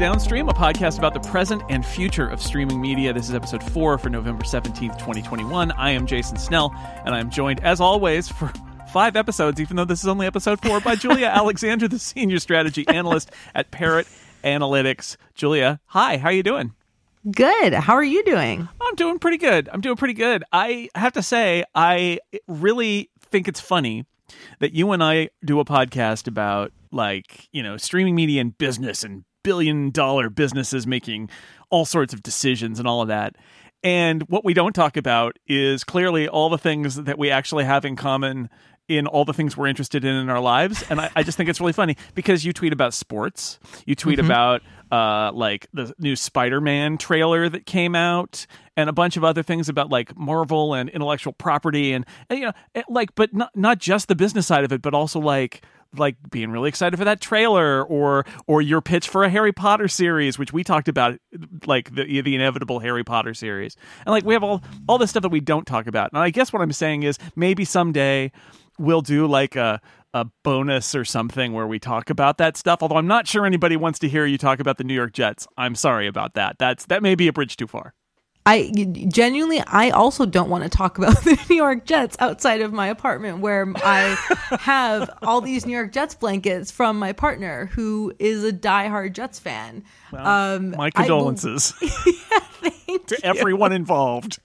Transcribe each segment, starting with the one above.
Downstream, a podcast about the present and future of streaming media. This is episode four for November 17th, 2021. I am Jason Snell, and I am joined, as always, for five episodes, even though this is only episode four, by Julia Alexander, the senior strategy analyst at Parrot Analytics. Julia, hi, how are you doing? Good. How are you doing? I'm doing pretty good. I'm doing pretty good. I have to say, I really think it's funny that you and I do a podcast about like, you know, streaming media and business and billion dollar businesses making all sorts of decisions and all of that. And what we don't talk about is clearly all the things that we actually have in common in all the things we're interested in in our lives. And I, I just think it's really funny because you tweet about sports, you tweet mm-hmm. about uh, like the new Spider-Man trailer that came out, and a bunch of other things about like Marvel and intellectual property, and, and you know, like, but not not just the business side of it, but also like like being really excited for that trailer or or your pitch for a Harry Potter series, which we talked about, like the the inevitable Harry Potter series, and like we have all all this stuff that we don't talk about. And I guess what I'm saying is maybe someday we'll do like a a bonus or something where we talk about that stuff. Although I'm not sure anybody wants to hear you talk about the New York Jets. I'm sorry about that. That's that may be a bridge too far. I genuinely, I also don't want to talk about the New York Jets outside of my apartment where I have all these New York Jets blankets from my partner who is a diehard Jets fan. Well, um, my condolences yeah, to you. everyone involved.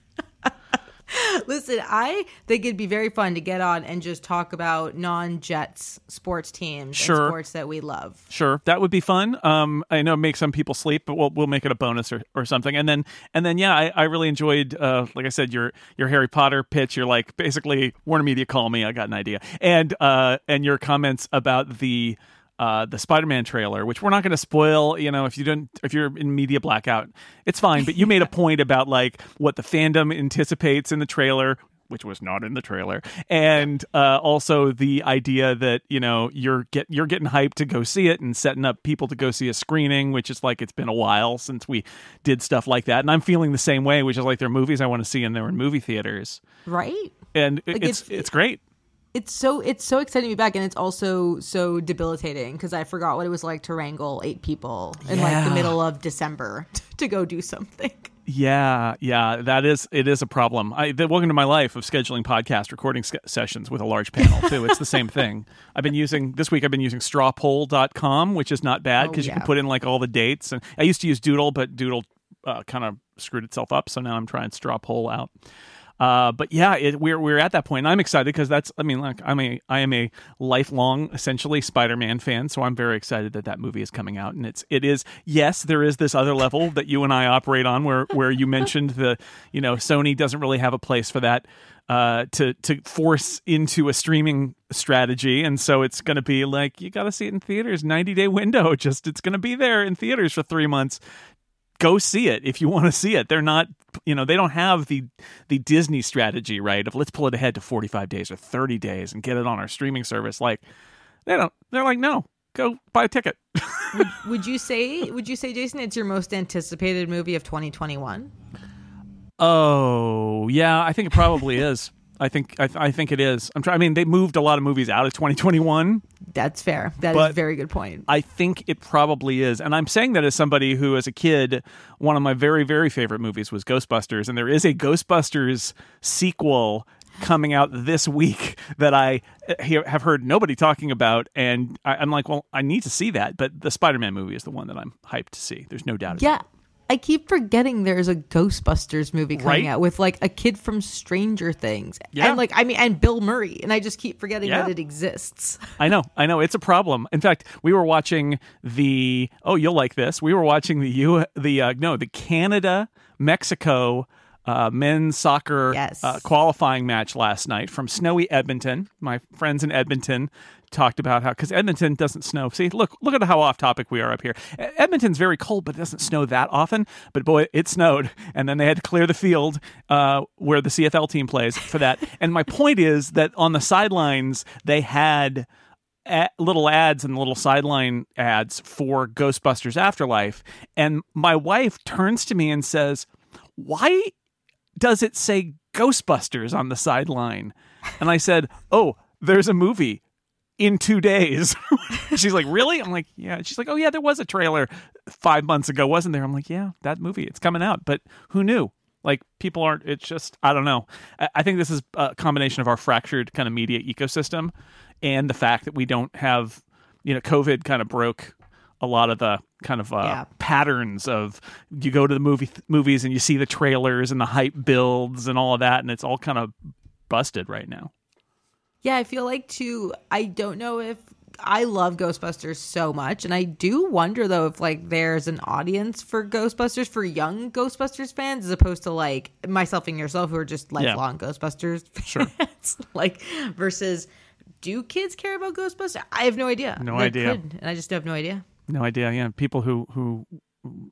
Listen, I think it'd be very fun to get on and just talk about non-Jets sports teams sure. sports that we love. Sure, that would be fun. Um, I know make some people sleep, but we'll we'll make it a bonus or, or something. And then and then yeah, I, I really enjoyed uh, like I said your your Harry Potter pitch. You're like basically Warner Media call me. I got an idea. And uh, and your comments about the uh, the Spider-Man trailer, which we're not going to spoil. You know, if you don't, if you're in media blackout, it's fine. But you made a point about like what the fandom anticipates in the trailer, which was not in the trailer, and uh, also the idea that you know you're get you're getting hyped to go see it and setting up people to go see a screening, which is like it's been a while since we did stuff like that, and I'm feeling the same way, which is like there are movies I want to see and they're in movie theaters, right? And like it's, it's it's great it's so it's so exciting to be back and it's also so debilitating because i forgot what it was like to wrangle eight people in yeah. like the middle of december to go do something. Yeah yeah that is it is a problem. I the, welcome to my life of scheduling podcast recording sessions with a large panel too. It's the same thing. I've been using this week i've been using strawpoll.com which is not bad because oh, yeah. you can put in like all the dates and i used to use doodle but doodle uh, kind of screwed itself up so now i'm trying straw poll out uh, but yeah, it, we're we're at that point. I'm excited because that's. I mean, like I'm a I am a lifelong essentially Spider-Man fan, so I'm very excited that that movie is coming out. And it's it is yes, there is this other level that you and I operate on where where you mentioned the you know Sony doesn't really have a place for that uh, to to force into a streaming strategy, and so it's going to be like you got to see it in theaters, ninety day window. Just it's going to be there in theaters for three months go see it if you want to see it. They're not, you know, they don't have the the Disney strategy, right? Of let's pull it ahead to 45 days or 30 days and get it on our streaming service. Like they don't. They're like, no, go buy a ticket. would, would you say? Would you say, Jason, it's your most anticipated movie of 2021? Oh yeah, I think it probably is. I think I, I, think it is. I'm trying. I mean, they moved a lot of movies out of 2021. That's fair. That is a very good point. I think it probably is, and I'm saying that as somebody who, as a kid, one of my very very favorite movies was Ghostbusters, and there is a Ghostbusters sequel coming out this week that I eh, have heard nobody talking about, and I, am like, well, I need to see that. But the Spider-Man movie is the one that I'm hyped to see. There's no doubt. About it. Yeah, I keep forgetting there's a Ghostbusters movie coming right? out with like a kid from Stranger Things. Yeah. And like I mean and Bill Murray and I just keep forgetting yeah. that it exists. I know. I know it's a problem. In fact, we were watching the Oh, you'll like this. We were watching the U the uh, no, the Canada Mexico uh, men's soccer yes. uh, qualifying match last night from snowy Edmonton. My friends in Edmonton talked about how because Edmonton doesn't snow. See, look, look at how off topic we are up here. Edmonton's very cold, but it doesn't snow that often. But boy, it snowed, and then they had to clear the field uh, where the CFL team plays for that. and my point is that on the sidelines they had. little ads and little sideline ads for Ghostbusters Afterlife. And my wife turns to me and says, Why does it say Ghostbusters on the sideline? And I said, Oh, there's a movie in two days. She's like, really? I'm like, yeah. She's like, oh yeah, there was a trailer five months ago, wasn't there? I'm like, yeah, that movie, it's coming out. But who knew? Like people aren't. It's just I don't know. I, think this is a combination of our fractured kind of media ecosystem and the fact that we don't have, you know, COVID kind of broke a lot of the kind of uh, Yeah. patterns of you go to the movie movies and you see the trailers and the hype builds and all of that, and it's all kind of busted right now. Yeah, I feel like too. I don't know if I love Ghostbusters so much, and I do wonder though if like there's an audience for Ghostbusters for young Ghostbusters fans as opposed to like myself and yourself who are just lifelong Ghostbusters Sure. fans. like versus, do kids care about Ghostbusters? I have no idea. No They idea. could, and I just have no idea. No idea. Yeah, people who who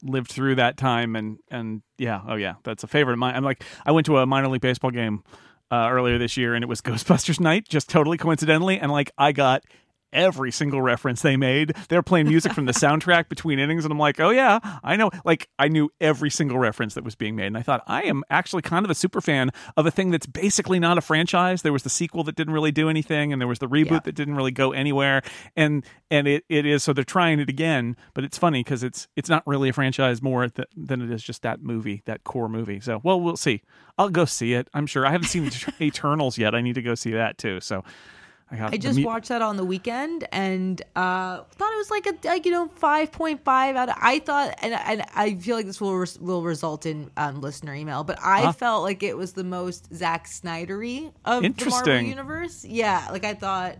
lived through that time and and yeah, oh yeah, that's a favorite of mine. I'm like, I went to a minor league baseball game uh, earlier this year, and it was Ghostbusters night, just totally coincidentally, and like I got every single reference they made. They're playing music from the soundtrack between innings, and I'm like, oh yeah, I know. Like I knew every single reference that was being made, and I thought I am actually kind of a super fan of a thing that's basically not a franchise. There was the sequel that didn't really do anything, and there was the reboot Yeah. that didn't really go anywhere, and and it, it is so they're trying it again, but it's funny because it's it's not really a franchise more th- than it is just that movie, that core movie. So well, we'll see. I'll go see it. I'm sure. I haven't seen Eternals yet. I need to go see that too. So. I, got I just mu- watched that on the weekend and uh, thought it was like a like you know five point five out of. I thought and and I feel like this will res- will result in um, listener email, but I Huh? felt like it was the most Zack Snydery of the Marvel universe. Yeah, like I thought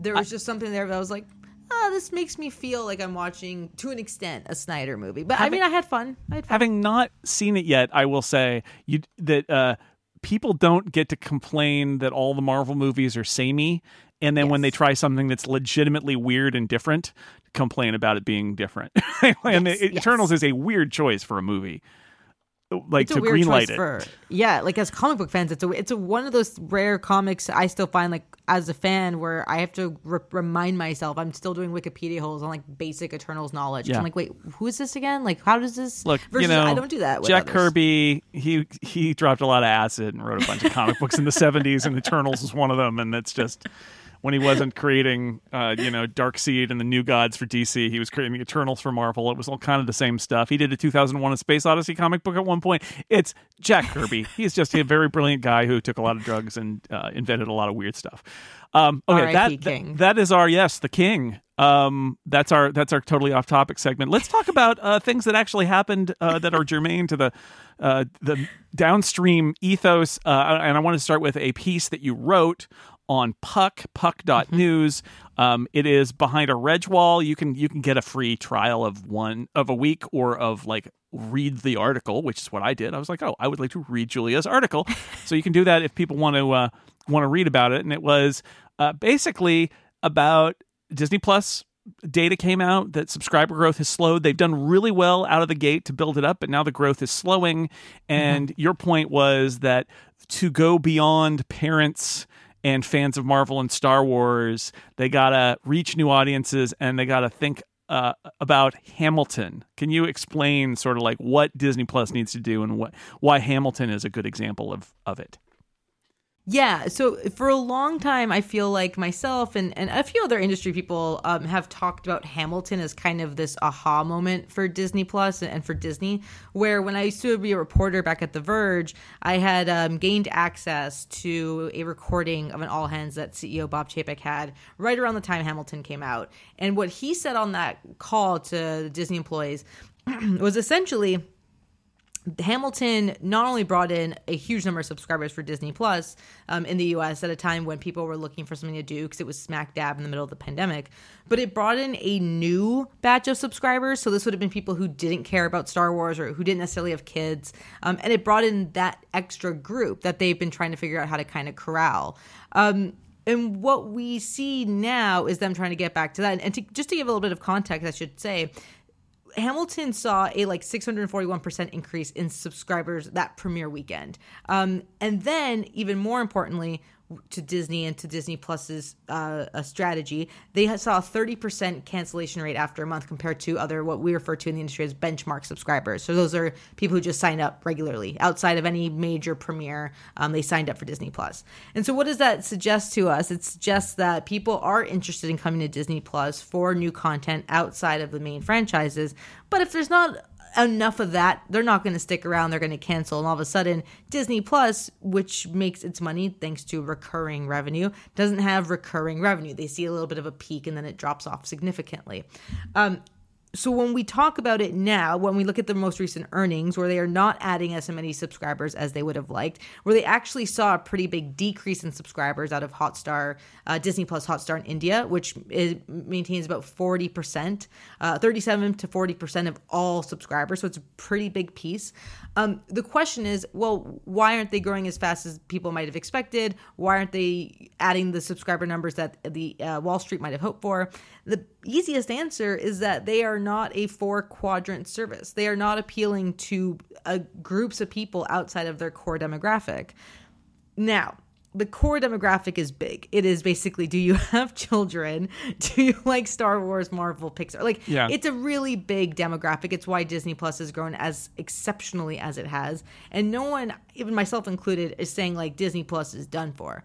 there was just something there that I was like. Oh, this makes me feel like I'm watching, to an extent, a Snyder movie. But I mean, I had fun. I had fun. having not seen it yet, I will say you that uh, people don't get to complain that all the Marvel movies are samey, and then when they try something that's legitimately weird and different, complain about it being different. and Yes, yes. Eternals is a weird choice for a movie, like it's to greenlight it. for yeah like as comic book fans it's a it's a one of those rare comics i still find like as a fan where i have to re- remind myself i'm still doing wikipedia holes on like basic eternals knowledge Yeah. i'm like wait who is this again like how does this Look, versus you know, i don't do that with Jack others. Kirby, he he dropped a lot of acid and wrote a bunch of comic books in the '70s, and Eternals is one of them. And that's just when he wasn't creating, uh, you know, Darkseid and the New Gods for DC, he was creating the Eternals for Marvel. It was all kind of the same stuff. He did a 2001: A Space Odyssey comic book at one point. It's Jack Kirby. He's just a very brilliant guy who took a lot of drugs and uh, invented a lot of weird stuff. Um, okay, that, that is our yes, the king. Um, that's our that's our totally off topic segment. Let's talk about uh, things that actually happened uh, that are germane to the uh, the downstream ethos. Uh, and I want to start with a piece that you wrote on Puck Puck.news. Um, it is behind a reg wall. You can you can get a free trial of one of a week or of like read the article, which is what I did. I was like, oh, I would like to read Julia's article. so you can do that if people want to uh, want to read about it. And it was uh, basically about Disney Plus data came out that subscriber growth has slowed. They've done really well out of the gate to build it up, but now the growth is slowing. And your point was that to go beyond parents and fans of Marvel and Star Wars, they got to reach new audiences and they got to think uh, about Hamilton. Can you explain sort of like what Disney Plus needs to do and what why Hamilton is a good example of of it? Yeah, so for a long time, I feel like myself and, and a few other industry people um, have talked about Hamilton as kind of this aha moment for Disney Plus and for Disney. Where when I used to be a reporter back at The Verge, I had um, gained access to a recording of an all hands that CEO Bob Chapek had right around the time Hamilton came out. And what he said on that call to Disney employees was essentially Hamilton not only brought in a huge number of subscribers for Disney Plus um, in the US at a time when people were looking for something to do because it was smack dab in the middle of the pandemic, but it brought in a new batch of subscribers. So this would have been people who didn't care about Star Wars or who didn't necessarily have kids. Um, and it brought in that extra group that they've been trying to figure out how to kind of corral. Um, and what we see now is them trying to get back to that. And, to, just to give a little bit of context, I should say, Hamilton saw a like 641% increase in subscribers that premiere weekend. Um, and then, even more importantly, to Disney and to Disney Plus's uh, a strategy, they saw a 30% cancellation rate after a month compared to other what we refer to in the industry as benchmark subscribers. So those are people who just signed up regularly outside of any major premiere. Um, they signed up for Disney Plus. And so what does that suggest to us? It suggests that people are interested in coming to Disney Plus for new content outside of the main franchises. But if there's not enough of that, they're not going to stick around. They're going to cancel. And all of a sudden, Disney Plus, which makes its money thanks to recurring revenue, doesn't have recurring revenue. They see a little bit of a peak and then it drops off significantly. Um, so when we talk about it now, when we look at the most recent earnings, where they are not adding as many subscribers as they would have liked, where they actually saw a pretty big decrease in subscribers out of Hotstar, uh, Disney Plus Hotstar in India, which is, maintains about forty percent, uh, thirty-seven to forty percent of all subscribers. So it's a pretty big piece. Um, the question is, well, why aren't they growing as fast as people might have expected? Why aren't they adding the subscriber numbers that the uh, Wall Street might have hoped for? The easiest answer is that they are not a four quadrant service. They are not appealing to uh, groups of people outside of their core demographic. Now, the core demographic is big. It is basically do you have children? Do you like Star Wars, Marvel, Pixar? Like Yeah. it's a really big demographic. It's why Disney Plus has grown as exceptionally as it has. And no one, even myself included, is saying like Disney Plus is done for.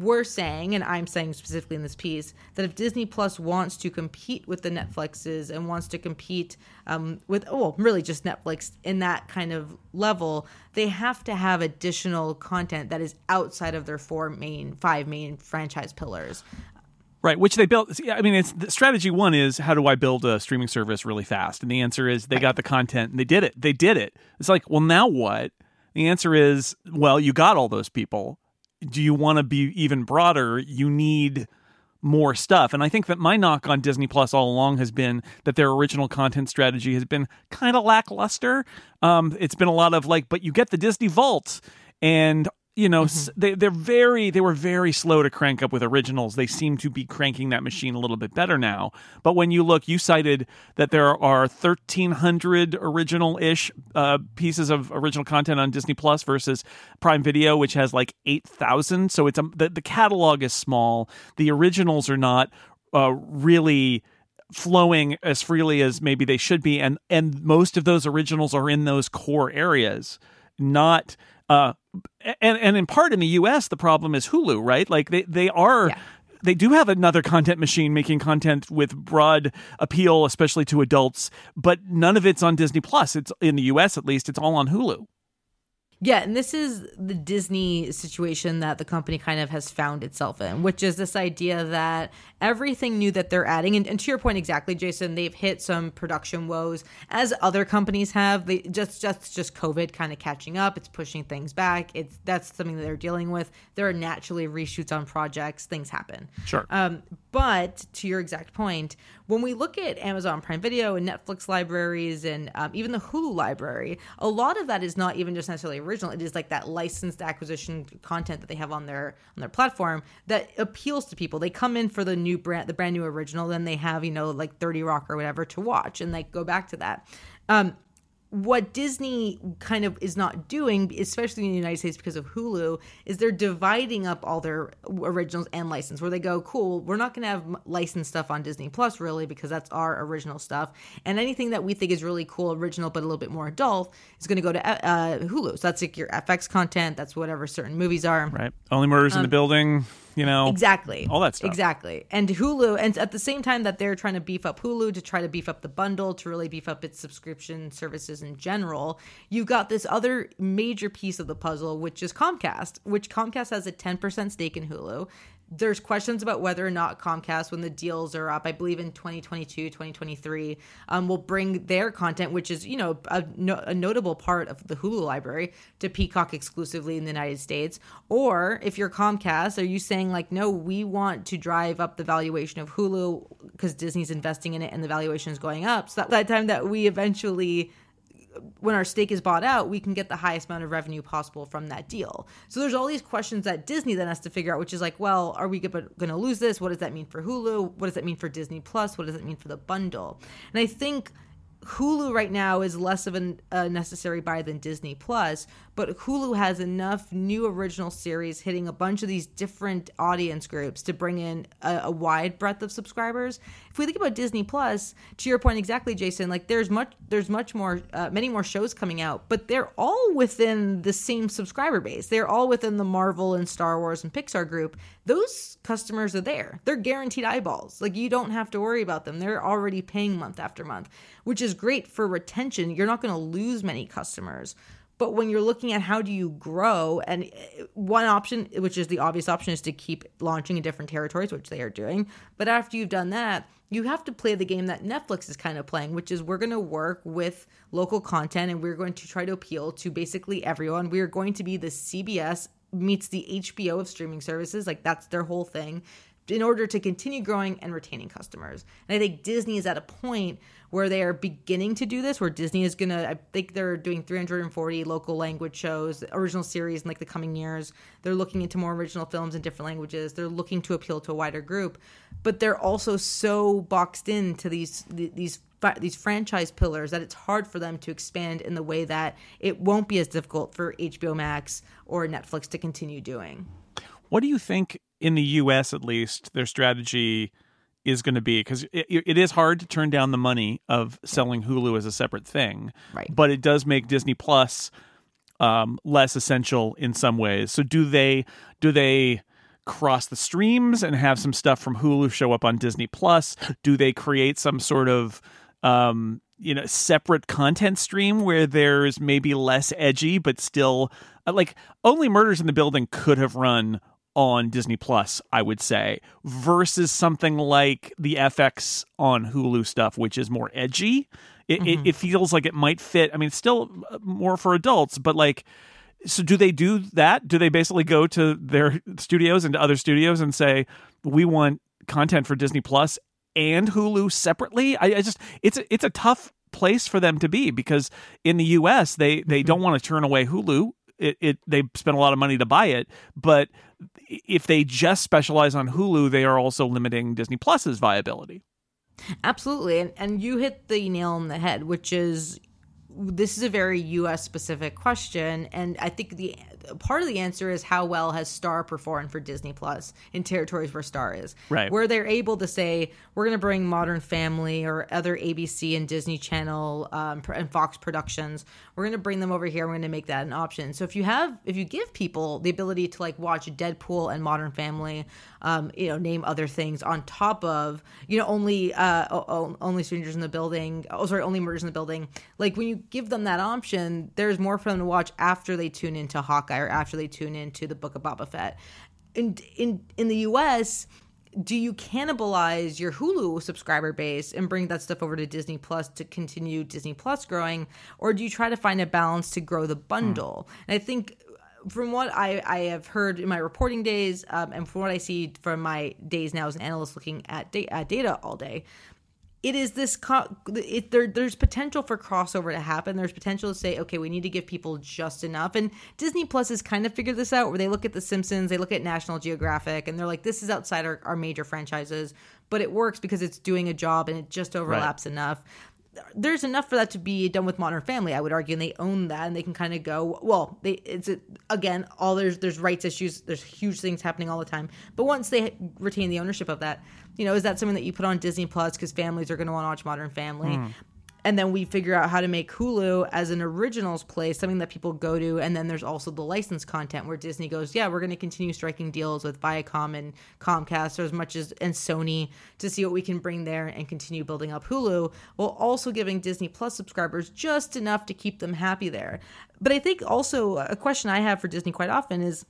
We're saying, and I'm saying specifically in this piece, that if Disney Plus wants to compete with the Netflixes and wants to compete um, with, oh, really just Netflix in that kind of level, they have to have additional content that is outside of their four main, five main franchise pillars. Right, which they built. I mean, it's strategy one is how do I build a streaming service really fast? And the answer is they got the content and they did it. They did it. It's like, well, now what? The answer is, well, you got all those people. Do you want to be even broader? You need more stuff. And I think that my knock on Disney Plus all along has been that their original content strategy has been kind of lackluster. Um, it's been a lot of like, but you get the Disney Vault and you know s they they're very they were very slow to crank up with originals. They seem to be cranking that machine a little bit better now. But when you look, you cited that there are 1300 original ish uh, pieces of original content on Disney Plus versus Prime Video, which has like 8,000. So it's a, the, the catalog is small. The originals are not uh, really flowing as freely as maybe they should be and and most of those originals are in those core areas not uh and and in part in the US the problem is Hulu right? Like they they are Yeah. they do have another content machine making content with broad appeal especially to adults but none of it's on Disney Plus. It's in the US at least it's all on Hulu Yeah, and this is the Disney situation that the company kind of has found itself in, which is this idea that everything new that they're adding, and, and to your point exactly, Jason, they've hit some production woes as other companies have. They just just just COVID kind of catching up. It's pushing things back. It's that's something that they're dealing with. There are naturally reshoots on projects. Things happen. Sure. Um, but to your exact point, when we look at Amazon Prime Video and Netflix libraries and um, even the Hulu library, a lot of that is not even just necessarily original. It is like that licensed acquisition content that they have on their on their platform that appeals to people. They come in for the new brand, the brand new original, then they have you know like Thirty Rock or whatever to watch, and like go back to that. Um, what Disney kind of is not doing, especially in the United States because of Hulu, is they're dividing up all their originals and license. Where they go, cool, we're not going to have licensed stuff on Disney Plus really because that's our original stuff, and anything that we think is really cool, original but a little bit more adult is going to go to uh, Hulu. So that's like your FX content. That's whatever certain movies are. right only murders in the building you know Exactly. All that stuff. Exactly. And Hulu, and at the same time that they're trying to beef up Hulu to try to beef up the bundle, to really beef up its subscription services in general, you've got this other major piece of the puzzle, which is Comcast, which Comcast has a 10% stake in Hulu. There's questions about whether or not Comcast, when the deals are up, I believe in 2022, 2023, um, will bring their content, which is, you know, a, no, a notable part of the Hulu library, to Peacock exclusively in the United States. Or if you're Comcast, are you saying, like, no, we want to drive up the valuation of Hulu because Disney's investing in it and the valuation is going up? So that, that time that we eventually when our stake is bought out, we can get the highest amount of revenue possible from that deal. So there's all these questions that Disney then has to figure out, which is like, well, are we going to lose this? What does that mean for Hulu? What does that mean for Disney Plus? What does it mean for the bundle? And I think Hulu right now is less of a, a necessary buy than Disney Plus, but Hulu has enough new original series hitting a bunch of these different audience groups to bring in a, a wide breadth of subscribers. If we think about Disney Plus, to your point exactly, Jason, like there's much there's much more uh, many more shows coming out, but they're all within the same subscriber base. They're all within the Marvel and Star Wars and Pixar group. Those customers are there. They're guaranteed eyeballs. Like you don't have to worry about them. They're already paying month after month, which is great for retention. You're not going to lose many customers. But when you're looking at how do you grow, and uh, one option, which is the obvious option, is to keep launching in different territories, which they are doing. But after you've done that, you have to play the game that Netflix is kind of playing, which is we're going to work with local content and we're going to try to appeal to basically everyone. We are going to be the CBS meets the HBO of streaming services. Like that's their whole thing in order to continue growing and retaining customers. And I think Disney is at a point where they are beginning to do this, where Disney is going to, I think they're doing 340 local language shows, original series in like the coming years. They're looking into more original films in different languages. They're looking to appeal to a wider group, but they're also so boxed into these, these these franchise pillars that it's hard for them to expand in the way that it won't be as difficult for HBO Max or Netflix to continue doing. What do you think in the US at least their strategy is going to be because it, it is hard to turn down the money of selling Hulu as a separate thing, right? But it does make Disney Plus um, less essential in some ways. So do they do they cross the streams and have some stuff from Hulu show up on Disney Plus? Do they create some sort of um, you know separate content stream where there's maybe less edgy but still like only murders in the building could have run on Disney Plus, I would say, versus something like the FX on Hulu stuff, which is more edgy. It, mm-hmm. it, it, feels like it might fit. I mean, still uh, more for adults, but like, so do they do that? Do they basically go to their studios and to other studios and say, we want content for Disney Plus and Hulu separately? I, I just, it's a, it's a tough place for them to be because in the US they they mm-hmm. don't want to turn away Hulu it, it they spend a lot of money to buy it but if they just specialize on hulu they are also limiting disney plus's viability. Absolutely. And, and you hit the nail on the head which is this is a very us specific question. And i think the part of the answer is how well has Star performed for Disney Plus in territories where Star is. Right. Where they're able to say, we're going to bring Modern Family or other ABC and Disney Channel um, and Fox productions. We're going to bring them over here. We're going to make that an option. So if you have, if you give people the ability to like watch Deadpool and Modern Family, um, you know, name other things on top of, you know, only, uh, only strangers in the building. Oh, sorry, only murders in the building. Like when you give them that option, there's more for them to watch after they tune into Hawkeye or after they tune into the Book of Boba Fett. In in in the U.S., do you cannibalize your Hulu subscriber base and bring that stuff over to Disney Plus to continue Disney Plus growing, or do you try to find a balance to grow the bundle? Mm. And I think from what I, I have heard in my reporting days, um, and from what I see from my days now as an analyst looking at, da- at data all day, it is this co- it, there there's potential for crossover to happen. There's potential to say okay we need to give people just enough. And disney plus has kind of figured this out where they look at the simpsons they look at national geographic and they're like this is outside our, our major franchises. But it works because it's doing a job and it just overlaps right. enough there's enough for that to be done with Modern Family, I would argue, and they own that, and they can kind of go. Well, they it's a, again all there's there's rights issues, there's huge things happening all the time. But once they retain the ownership of that, you know, is that something that you put on Disney Plus because families are going to want to watch Modern Family? Mm and then we figure out how to make Hulu as an originals place, something that people go to. And then there's also the licensed content where Disney goes, yeah, we're going to continue striking deals with Viacom and Comcast or as much as and Sony to see what we can bring there and continue building up Hulu, while also giving Disney Plus subscribers just enough to keep them happy there. But I think also a question I have for Disney quite often is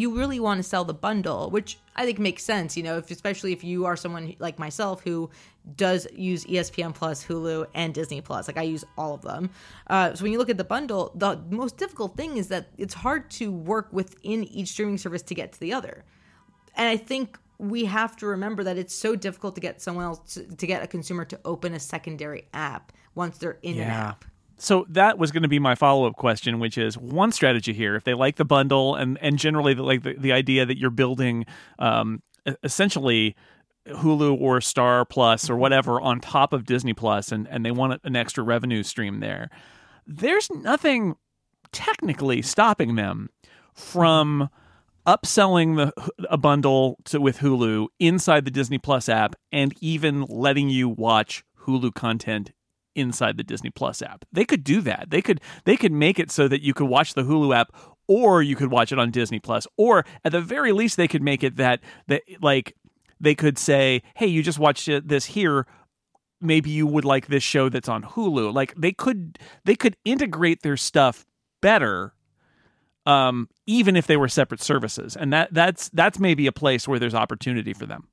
you really want to sell the bundle, which I think makes sense, you know, if, especially if you are someone like myself who does use ESPN Plus, Hulu, and Disney Plus. Like I use all of them. Uh, so when you look at the bundle, the most difficult thing is that it's hard to work within each streaming service to get to the other. And I think we have to remember that it's so difficult to get someone else to, to get a consumer to open a secondary app once they're in yeah. an app so that was going to be my follow-up question which is one strategy here if they like the bundle and and generally the, like the, the idea that you're building um, essentially hulu or star plus or whatever on top of disney plus and and they want an extra revenue stream there there's nothing technically stopping them from upselling the a bundle to, with Hulu inside the Disney Plus app and even letting you watch Hulu content inside the Disney Plus app. They could do that. They could they could make it so that you could watch the Hulu app or you could watch it on Disney Plus or at the very least they could make it that that like they could say, "Hey, you just watched this here, maybe you would like this show that's on Hulu." Like they could they could integrate their stuff better um, even if they were separate services. And that that's that's maybe a place where there's opportunity for them.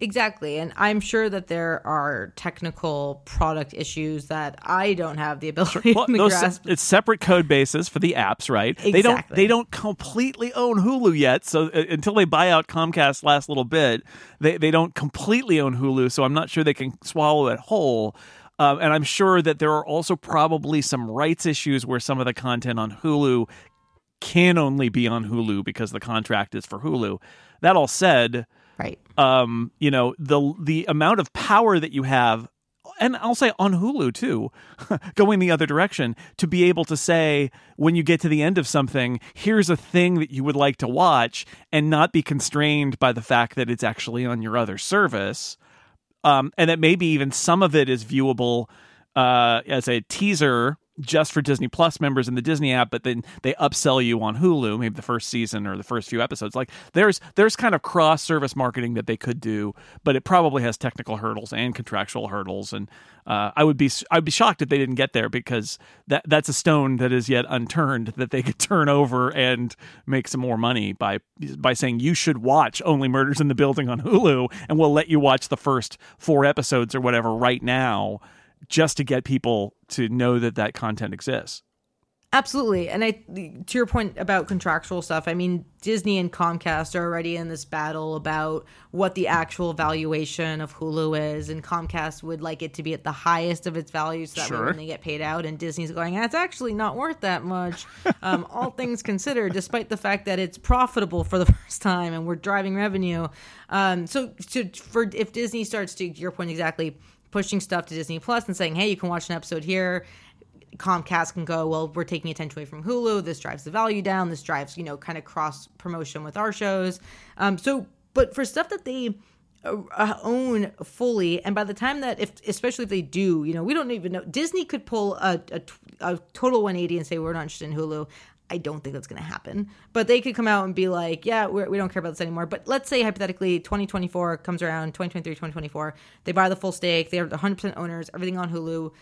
Exactly. And I'm sure that there are technical product issues that I don't have the ability well, to grasp. It's separate code bases for the apps, right? Exactly. They don't they don't completely own Hulu yet. So uh, until they buy out Comcast last little bit, they, they don't completely own Hulu. So I'm not sure they can swallow it whole. Uh, and I'm sure that there are also probably some rights issues where some of the content on Hulu can only be on Hulu because the contract is for Hulu. That all said, right? Um, you know the the amount of power that you have, and I'll say on Hulu too, going the other direction to be able to say when you get to the end of something, here's a thing that you would like to watch, and not be constrained by the fact that it's actually on your other service, um, and that maybe even some of it is viewable uh, as a teaser just for Disney Plus members in the Disney app, but then they upsell you on Hulu, maybe the first season or the first few episodes. Like there's there's kind of cross service marketing that they could do, but it probably has technical hurdles and contractual hurdles. And uh, I would be I'd be shocked if they didn't get there because that that's a stone that is yet unturned that they could turn over and make some more money by by saying you should watch Only Murders in the Building on Hulu, and we'll let you watch the first four episodes or whatever right now just to get people to know that that content exists. Absolutely. And I to your point about contractual stuff, I mean Disney and Comcast are already in this battle about what the actual valuation of Hulu is and Comcast would like it to be at the highest of its value so that sure. when they get paid out and Disney's going, That's actually not worth that much. um, all things considered, despite the fact that it's profitable for the first time and we're driving revenue. Um, so, so for if Disney starts to your point exactly pushing stuff to Disney Plus and saying, hey, you can watch an episode here. Comcast can go, well, we're taking attention away from Hulu. This drives the value down. This drives, you know, kind of cross promotion with our shows. Um, so, but for stuff that they uh, own fully, and by the time that, if especially if they do, you know, we don't even know. Disney could pull a, a, a total 180 and say we're not interested in Hulu. I don't think that's going to happen. But they could come out and be like, yeah, we're, we do not care about this anymore. But let's say hypothetically 2024 comes around, 2023, 2024, they buy the full stake, they are 100% owners, everything on Hulu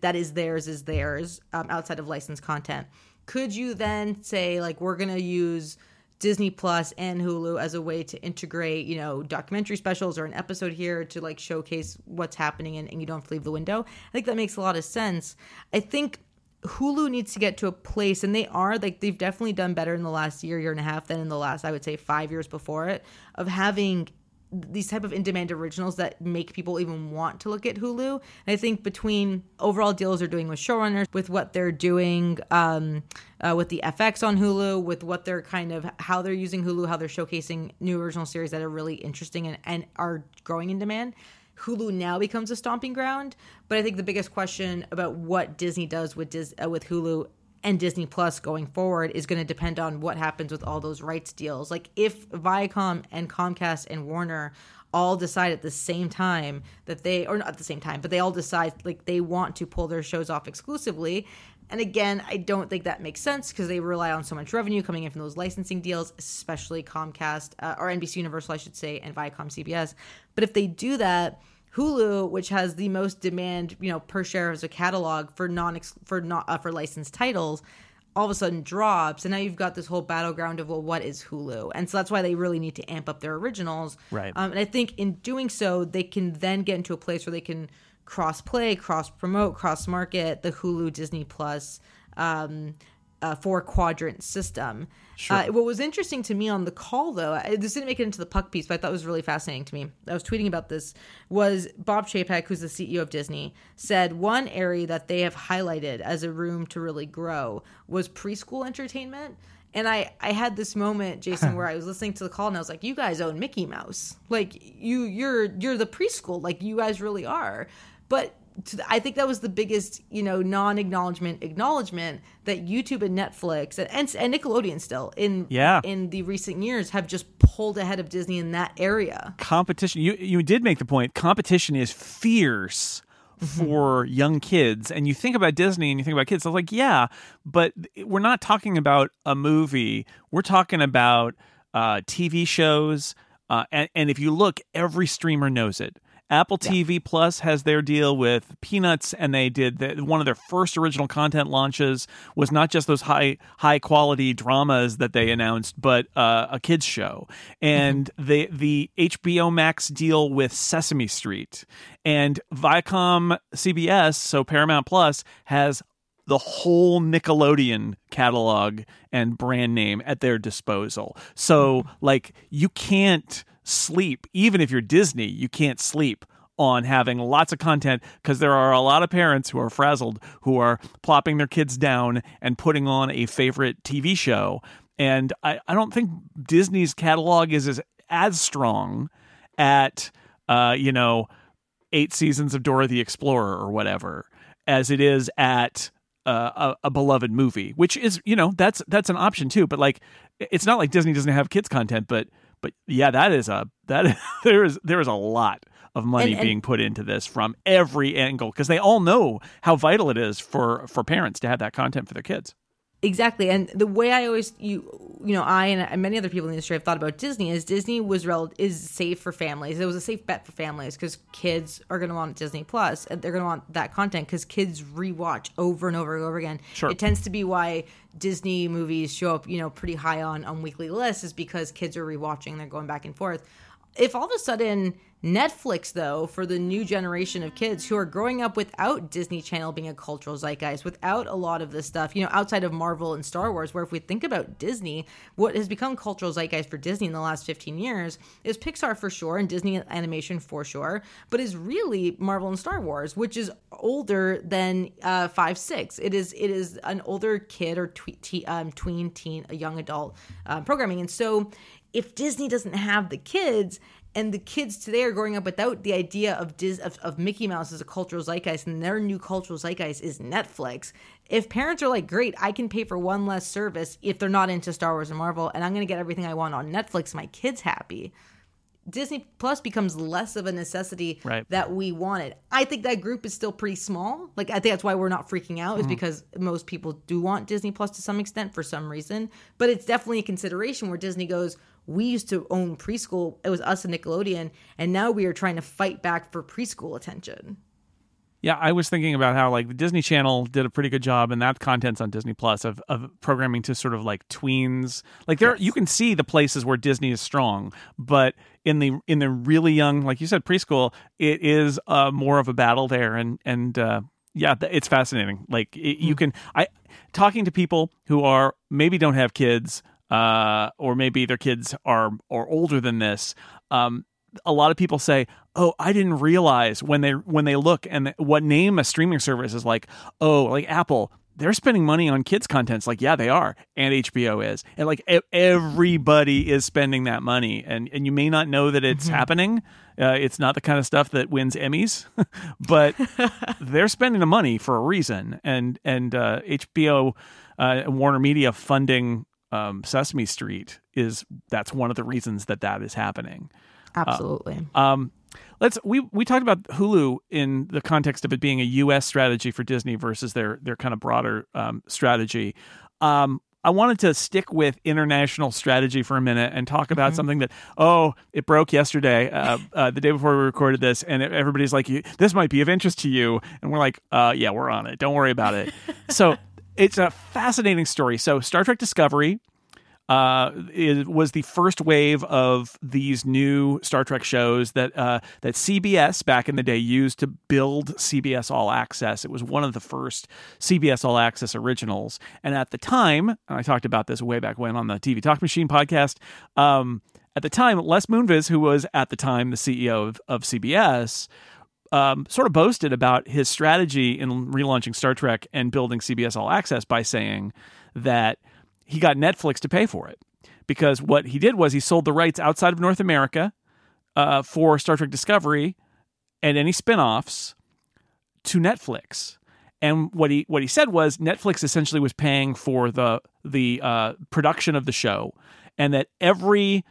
that is theirs is theirs um, outside of licensed content. Could you then say, like, we're going to use Disney Plus and Hulu as a way to integrate, you know, documentary specials or an episode here to like showcase what's happening and, and you don't have to leave the window? I think that makes a lot of sense. I think Hulu needs to get to a place, and they are like they've definitely done better in the last year, year and a half than in the last, I would say, five years before it, of having these type of in-demand originals that make people even want to look at Hulu. And I think between overall deals they're doing with showrunners, with what they're doing um, uh, with the FX on Hulu, with what they're kind of how they're using Hulu, how they're showcasing new original series that are really interesting and, and are growing in demand. Hulu now becomes a stomping ground. But I think the biggest question about what Disney does with Dis- uh, with Hulu and Disney Plus going forward is going to depend on what happens with all those rights deals. Like if Viacom and Comcast and Warner all decide at the same time that they or not at the same time, but they all decide like they want to pull their shows off exclusively. And again, I don't think that makes sense because they rely on so much revenue coming in from those licensing deals, especially Comcast uh, or NBC Universal, I should say, and Viacom CBS. But if they do that, Hulu, which has the most demand, you know, per share as a catalog for non for not uh, for licensed titles, all of a sudden drops, and now you've got this whole battleground of well, what is Hulu? And so that's why they really need to amp up their originals. Right. Um, and I think in doing so, they can then get into a place where they can cross play, cross promote, cross market the Hulu Disney Plus um, uh, four quadrant system. Sure. Uh, what was interesting to me on the call, though, I, this didn't make it into the puck piece, but I thought it was really fascinating to me. I was tweeting about this. Was Bob Chapek, who's the CEO of Disney, said one area that they have highlighted as a room to really grow was preschool entertainment. And I, I had this moment, Jason, where I was listening to the call and I was like, "You guys own Mickey Mouse, like you, you're, you're the preschool, like you guys really are." But to, I think that was the biggest, you know, non-acknowledgement acknowledgement that YouTube and Netflix and, and, and Nickelodeon still in Yeah. in the recent years have just pulled ahead of Disney in that area. competition you you did make the point competition is fierce for young kids. And you think about disney and you think about kids. I was like yeah but we're not talking about a movie. We're talking about uh, tv shows. Uh, and, and if you look every streamer knows it Apple TV Plus has their deal with Peanuts, and they did the, one of their first original content launches was not just those high high quality dramas that they announced, but uh, a kids show, and the the HBO Max deal with Sesame Street, and Viacom CBS, so Paramount Plus has the whole Nickelodeon catalog and brand name at their disposal. So, like, you can't sleep, even if you're Disney, you can't sleep on having lots of content because there are a lot of parents who are frazzled who are plopping their kids down and putting on a favorite TV show. And I, I don't think Disney's catalog is as, as strong at, uh, you know, eight seasons of Dora the Explorer or whatever as it is at uh, a, a beloved movie, which is you know that's that's an option too. But like, it's not like Disney doesn't have kids content, but but yeah, that is a that there is there is a lot of money And- and- being put into this from every angle because they all know how vital it is for for parents to have that content for their kids. Exactly, and the way I always you you know I and many other people in the industry have thought about Disney is Disney was rel- is safe for families. It was a safe bet for families because kids are going to want Disney Plus and they're going to want that content because kids rewatch over and over and over again. Sure. It tends to be why Disney movies show up you know pretty high on on weekly lists is because kids are rewatching. They're going back and forth. If all of a sudden Netflix, though, for the new generation of kids who are growing up without Disney Channel being a cultural zeitgeist, without a lot of this stuff, you know, outside of Marvel and Star Wars, where if we think about Disney, what has become cultural zeitgeist for Disney in the last 15 years is Pixar for sure and Disney animation for sure, but is really Marvel and Star Wars, which is older than uh, five six. It is it is an older kid or twe- te- um, tween teen, a young adult uh, programming, and so if Disney doesn't have the kids and the kids today are growing up without the idea of Dis- of, of Mickey Mouse as a cultural zeitgeist and their new cultural zeitgeist is Netflix. If parents are like, great, I can pay for one less service if they're not into Star Wars and Marvel, and I'm going to get everything I want on Netflix, my kids happy. Disney Plus becomes less of a necessity Right. that we wanted. I think that group is still pretty small. Like I think that's why we're not freaking out is mm-hmm. because most people do want Disney Plus to some extent for some reason. But it's definitely a consideration where Disney goes, we used to own preschool. It was us and Nickelodeon, and now we are trying to fight back for preschool attention. Yeah, I was thinking about how like the Disney Channel did a pretty good job, and that content's on Disney Plus of, of programming to sort of like tweens. Like there, you can see the places where Disney is strong, but in the in the really young, like you said, preschool, it is uh, more of a battle there, and and uh, yeah, it's fascinating. Like it, you can, I talking to people who are maybe don't have kids, uh, or maybe their kids are or older than this. Um, a lot of people say, "Oh, I didn't realize when they when they look and what name a streaming service is like, oh, like Apple, they're spending money on kids content. It's like, yeah, they are, and HBO is, and like everybody is spending that money, and and you may not know that it's happening. Uh, it's not the kind of stuff that wins Emmys, but they're spending the money for a reason, and and uh, HBO, uh, and Warner Media funding um, Sesame Street is that's one of the reasons that that is happening. Absolutely. Um, let's we we talked about Hulu in the context of it being a U.S. strategy for Disney versus their their kind of broader um, strategy. Um, I wanted to stick with international strategy for a minute and talk about something that oh it broke yesterday, uh, uh, the day before we recorded this, and everybody's like, "This might be of interest to you," and we're like, uh, "Yeah, we're on it. Don't worry about it." so it's a fascinating story. So Star Trek Discovery uh, was the first wave of these new Star Trek shows that uh, that CBS back in the day used to build CBS All Access. It was one of the first CBS All Access originals, and at the time, and I talked about this way back when on the TV Talk Machine podcast. Um, at the time, Les Moonves, who was at the time the CEO of, of CBS, um, sort of boasted about his strategy in relaunching Star Trek and building CBS All Access by saying that he got Netflix to pay for it because what he did was he sold the rights outside of North America uh, for Star Trek Discovery and any spin-offs to Netflix. And what he what he said was Netflix essentially was paying for the the uh, production of the show, and that every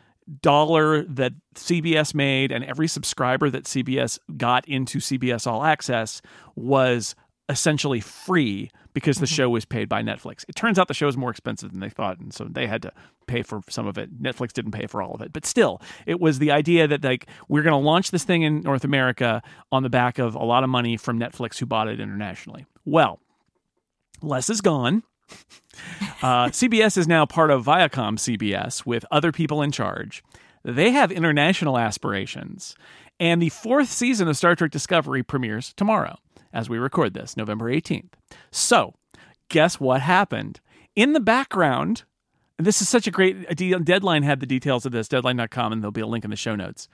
dollar that CBS made and every subscriber that CBS got into CBS All Access was essentially free because the mm-hmm. show was paid by Netflix. It turns out the show is more expensive than they thought, and so they had to pay for some of it. Netflix didn't pay for all of it, but still, it was the idea that like we're going to launch this thing in North America on the back of a lot of money from Netflix, who bought it internationally. Well, Les is gone. Uh, CBS is now part of Viacom CBS with other people in charge. They have international aspirations, and the fourth season of Star Trek Discovery premieres tomorrow as we record this, November 18th. So, guess what happened? In the background, this is such a great deadline had the details of this, deadline.com, and there'll be a link in the show notes.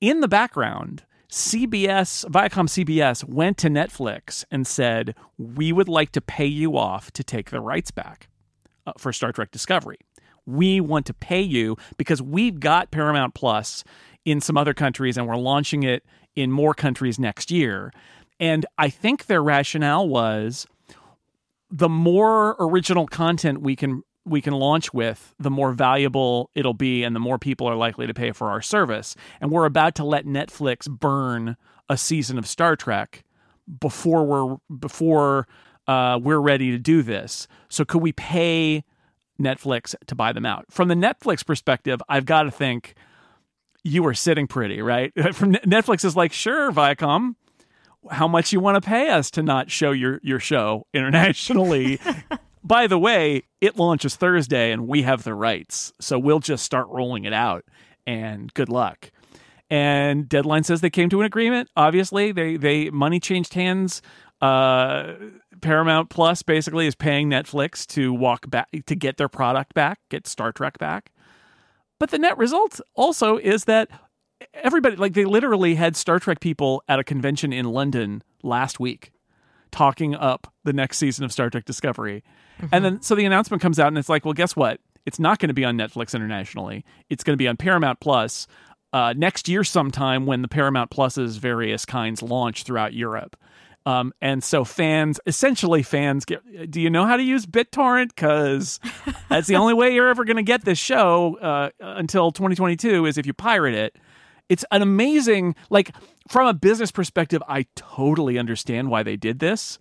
In the background, CBS, Viacom CBS went to Netflix and said, We would like to pay you off to take the rights back uh, for Star Trek Discovery. We want to pay you because we've got Paramount Plus in some other countries and we're launching it in more countries next year. And I think their rationale was the more original content we can we can launch with, the more valuable it'll be and the more people are likely to pay for our service. And we're about to let Netflix burn a season of Star Trek before we're before uh, we're ready to do this. So could we pay Netflix to buy them out? From the Netflix perspective, I've got to think you are sitting pretty, right? From Netflix is like, sure, Viacom, how much you want to pay us to not show your your show internationally. By the way, it launches Thursday and we have the rights. So we'll just start rolling it out and good luck. And Deadline says they came to an agreement. Obviously, they they money changed hands. Uh, Paramount Plus basically is paying Netflix to walk back to get their product back, get Star Trek back. But the net result also is that everybody like they literally had Star Trek people at a convention in London last week talking up the next season of Star Trek Discovery. Mm-hmm. And then so the announcement comes out and it's like, well, guess what? It's not going to be on Netflix internationally. It's going to be on Paramount Plus uh, next year sometime when the Paramount Pluses various kinds launch throughout Europe. Um, and so fans, essentially fans, get. Do you know how to use BitTorrent? Because that's the only way you're ever going to get this show uh, until 2022 is if you pirate it. It's an amazing, like from a business perspective, I totally understand why they did this.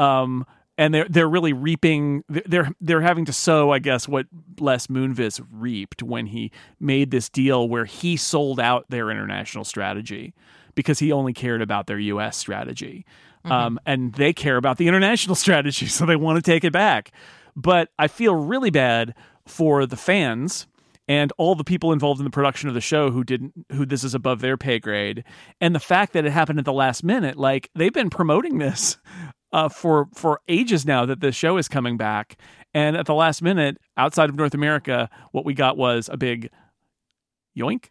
Um, and they're they're really reaping they're they're having to sow i guess what les moonves reaped when he made this deal where he sold out their international strategy because he only cared about their us strategy. Mm-hmm. um, and they care about the international strategy so they want to take it back. But i feel really bad for the fans and all the people involved in the production of the show who didn't who this is above their pay grade. And the fact that it happened at the last minute like they've been promoting this uh, for for ages now that the show is coming back and at the last minute outside of north america what we got was a big yoink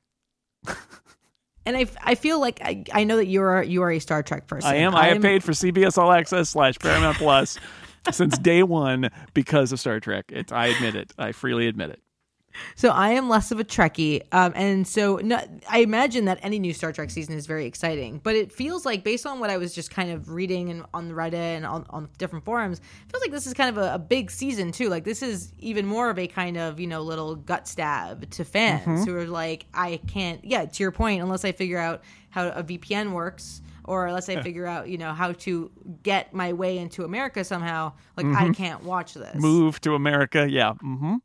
and I, I feel like I, I know that you are you are a Star Trek person. I am. I, I have paid for CBS All Access slash Paramount Plus since day one because of Star Trek. It's I admit it. I freely admit it. So I am less of a Trekkie, um, and so no, I imagine that any new Star Trek season is very exciting. But it feels like, based on what I was just kind of reading and on Reddit and on, on different forums, it feels like this is kind of a, a, big season too. Like this is even more of a kind of you know little gut stab to fans mm-hmm. who are like, I can't. Yeah, to your point, unless I figure out how a VPN works or unless I figure out, you know, how to get my way into America somehow, like mm-hmm. I can't watch this. Move to America, yeah. Mm-hmm.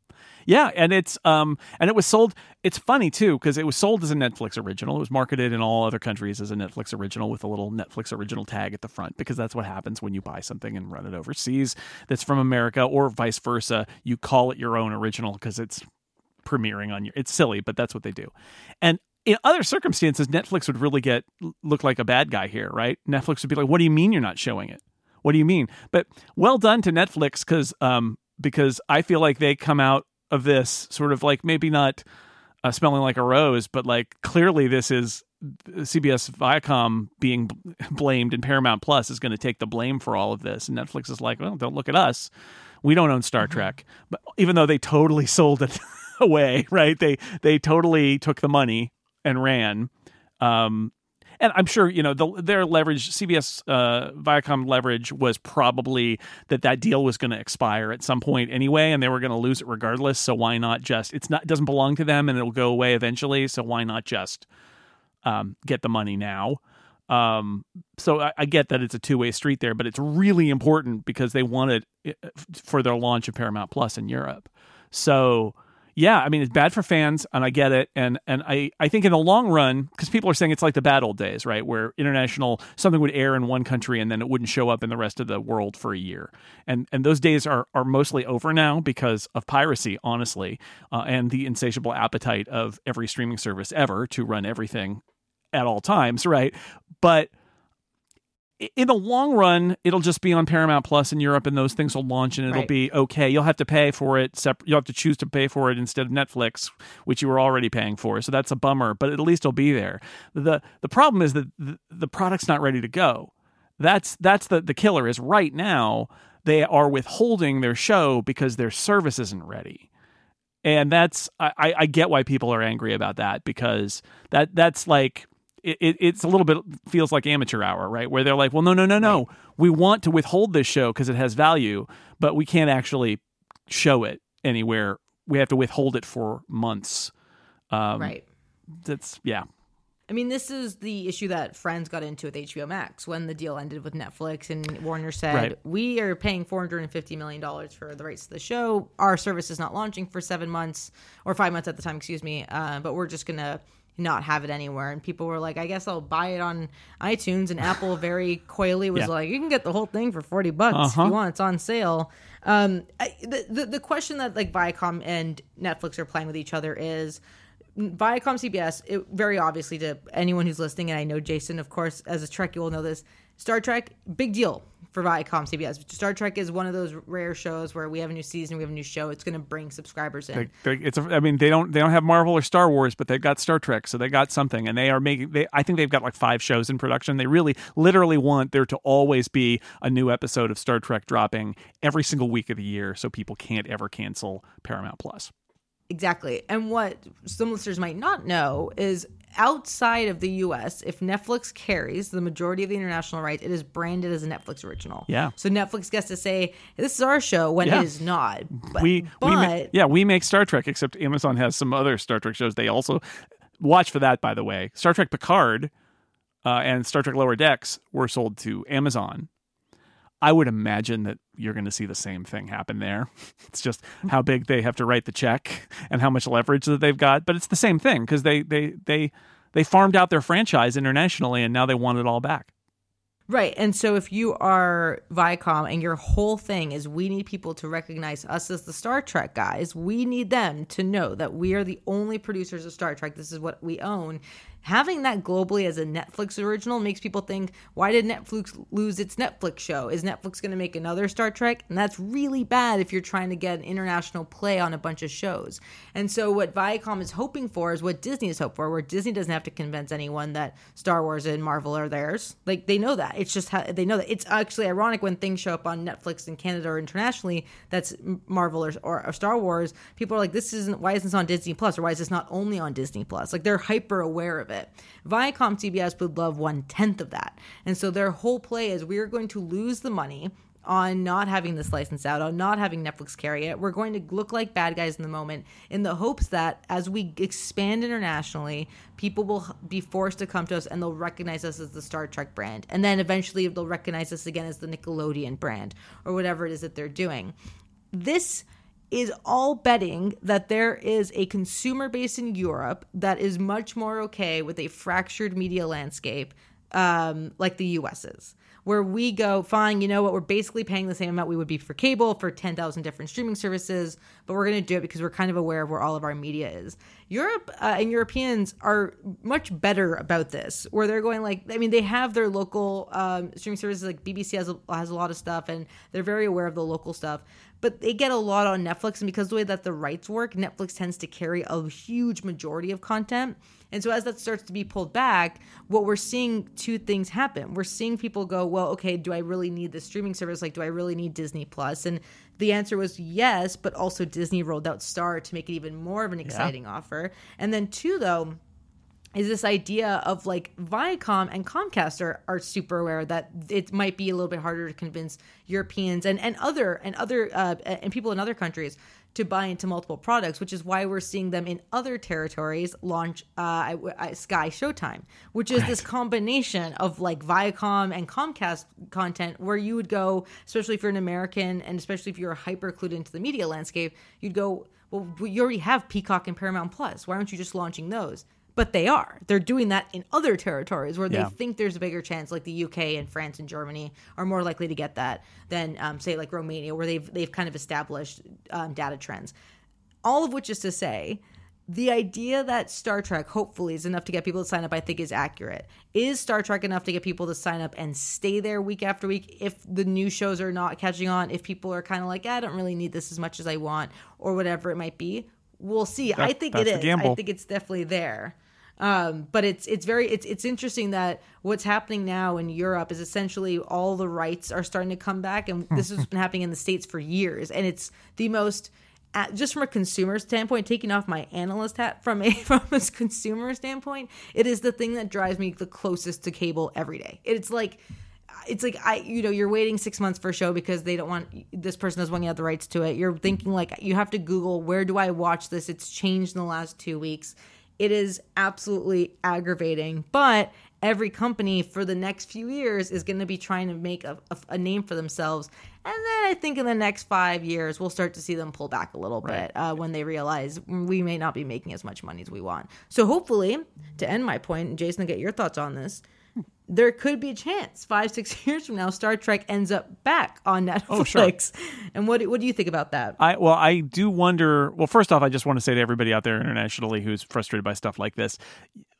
Yeah, and it's um and it was sold. It's funny too because it was sold as a Netflix original. It was marketed in all other countries as a Netflix original with a little Netflix original tag at the front because that's what happens when you buy something and run it overseas that's from America or vice versa. You call it your own original because it's premiering on your. It's silly, but that's what they do. And in other circumstances, Netflix would really get look like a bad guy here, right? Netflix would be like, "What do you mean you're not showing it? What do you mean?" But well done to Netflix because um because I feel like they come out of this sort of like maybe not uh, smelling like a rose, but like clearly this is CBS Viacom being blamed and Paramount Plus is going to take the blame for all of this. And Netflix is like, well, don't look at us. We don't own Star mm-hmm. Trek. But even though they totally sold it away, right? They they totally took the money and ran. Um, and I'm sure you know the, their leverage, CBS uh, Viacom leverage was probably that that deal was going to expire at some point anyway, and they were going to lose it regardless. So why not just? It's not it doesn't belong to them, and it'll go away eventually. So why not just um, get the money now? Um, so I, I, get that it's a two way street there, but it's really important because they wanted it for their launch of Paramount Plus in Europe. So yeah, I mean it's bad for fans, and I get it, and and I I think in the long run, because people are saying it's like the bad old days, right, where international something would air in one country and then it wouldn't show up in the rest of the world for a year, and and those days are are mostly over now because of piracy, honestly, uh, and the insatiable appetite of every streaming service ever to run everything at all times, right? But in the long run, it'll just be on Paramount Plus in Europe, and those things will launch, and it'll right. be okay. You'll have to pay for it. Sep- you'll have to choose to pay for it instead of Netflix, which you were already paying for. So that's a bummer, but at least it'll be there. the The problem is that the, the product's not ready to go. That's that's the the killer. Is right now they are withholding their show because their service isn't ready and that's I, I get why people are angry about that because that that's like it, it's a little bit feels like amateur hour, right? Where they're like, well, no, no, no, no, we want to withhold this show because it has value, but we can't actually show it anywhere. We have to withhold it for months. Um, right. That's yeah. I mean, this is the issue that Friends got into with HBO Max when the deal ended with Netflix, and Warner said, right. "We are paying 450 million dollars for the rights to the show. Our service is not launching for seven months or five months at the time, excuse me. Uh, but we're just gonna." Not have it anywhere. And people were like, I guess I'll buy it on iTunes. And Apple very coyly was yeah. like, you can get the whole thing for 40 bucks uh-huh. if you want. It's on sale. Um, I, the, the, the question that like Viacom and Netflix are playing with each other is Viacom CBS, it, very obviously to anyone who's listening, and I know Jason, of course, as a Trek, you will know this. Star Trek, big deal for Viacom CBS. Star Trek is one of those rare shows where we have a new season, we have a new show. It's going to bring subscribers in. They, they, it's a, I mean, they don't they don't have Marvel or Star Wars, but they've got Star Trek, so they got something, and they are making. They, I think they've got like five shows in production. They really, literally want there to always be a new episode of Star Trek dropping every single week of the year, so people can't ever cancel Paramount Plus. Exactly. And what some listeners might not know is outside of the US, if Netflix carries the majority of the international rights, it is branded as a Netflix original. Yeah. So Netflix gets to say, this is our show when yeah. it is not. But, we, but, we ma- yeah, we make Star Trek, except Amazon has some other Star Trek shows. They also watch for that, by the way. Star Trek Picard uh, and Star Trek Lower Decks were sold to Amazon. I would imagine that you're going to see the same thing happen there. It's just how big they have to write the check and how much leverage that they've got, but it's the same thing because they they they they farmed out their franchise internationally and now they want it all back. Right. And so if you are Viacom and your whole thing is we need people to recognize us as the Star Trek guys, we need them to know that we are the only producers of Star Trek. This is what we own having that globally as a Netflix original makes people think, why did Netflix lose its Netflix show? Is Netflix going to make another Star Trek? And that's really bad if you're trying to get an international play on a bunch of shows. And so, what Viacom is hoping for is what Disney is hoping for, where Disney doesn't have to convince anyone that Star Wars and Marvel are theirs. Like, they know that. It's just how they know that. It's actually ironic when things show up on Netflix in Canada or internationally that's Marvel or, or, or Star Wars. People are like, this isn't, why isn't this on Disney Plus? Or why is this not only on Disney Plus? Like, they're hyper aware of it it. Viacom CBS would love one tenth of that. And so their whole play is we're going to lose the money on not having this license out, on not having Netflix carry it. We're going to look like bad guys in the moment in the hopes that as we expand internationally, people will be forced to come to us and they'll recognize us as the Star Trek brand. And then eventually they'll recognize us again as the Nickelodeon brand or whatever it is that they're doing. This is all betting that there is a consumer base in Europe that is much more okay with a fractured media landscape um, like the US is. Where we go, fine, you know what, we're basically paying the same amount we would be for cable for 10,000 different streaming services, but we're going to do it because we're kind of aware of where all of our media is. Europe uh, and Europeans are much better about this, where they're going like, I mean, they have their local um, streaming services, like BBC has a, has a lot of stuff, and they're very aware of the local stuff but they get a lot on Netflix. And because the way that the rights work, Netflix tends to carry a huge majority of content. And so as that starts to be pulled back, what we're seeing two things happen. We're seeing people go, well, okay, do I really need this streaming service? Like, do I really need Disney Plus? And the answer was yes, but also Disney rolled out Star to make it even more of an exciting yeah. offer. And then two, though, is this idea of like Viacom and Comcast are, are super aware that it might be a little bit harder to convince Europeans and, and other and other uh, and people in other countries to buy into multiple products, which is why we're seeing them in other territories launch uh, Sky Showtime, which is right. this combination of like Viacom and Comcast content where you would go, especially if you're an American and especially if you're hyper clued into the media landscape, you'd go, well, you already have Peacock and Paramount Plus. Why aren't you just launching those? But they are. They're doing that in other territories where yeah. they think there's a bigger chance, like the UK and France and Germany are more likely to get that than, um, say, like Romania, where they've they've kind of established um, data trends. All of which is to say, the idea that Star Trek hopefully is enough to get people to sign up, I think, is accurate. Is Star Trek enough to get people to sign up and stay there week after week if the new shows are not catching on? If people are kind of like, I don't really need this as much as I want, or whatever it might be, we'll see. That, I think it is. I think it's definitely there. Um, but it's it's very it's it's interesting that what's happening now in Europe is essentially all the rights are starting to come back, and this has been happening in the states for years, and it's the most just from a consumer standpoint, taking off my analyst hat from a from a consumer standpoint, it is the thing that drives me the closest to cable every day. It's like it's like I you know you're waiting six months for a show because they don't want this person doesn't want you have the rights to it. You're thinking like you have to Google where do I watch this? It's changed in the last two weeks. It is absolutely aggravating, but every company for the next few years is going to be trying to make a, a, a, name for themselves. And then I think in the next five years, we'll start to see them pull back a little right. bit uh, when they realize we may not be making as much money as we want. So hopefully, to end my point, and Jason, get your thoughts on this there could be a chance five six years from now star trek ends up back on netflix oh, sure. and what, what do you think about that i well i do wonder well first off i just want to say to everybody out there internationally who's frustrated by stuff like this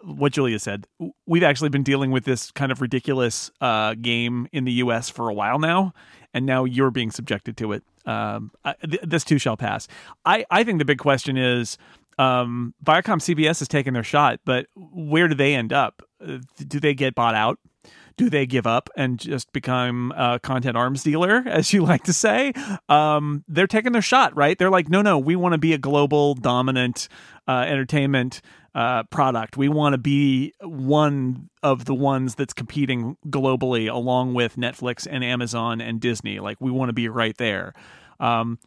what julia said we've actually been dealing with this kind of ridiculous uh, game in the us for a while now and now you're being subjected to it um, I, th- this too shall pass i i think the big question is um, Viacom CBS has taken their shot, but where do they end up? Uh, do they get bought out? Do they give up and just become a content arms dealer, as you like to say? Um, they're taking their shot, right? They're like, no, no, we want to be a global dominant uh, entertainment uh, product. We want to be one of the ones that's competing globally along with Netflix and Amazon and Disney. Like, we want to be right there. Um,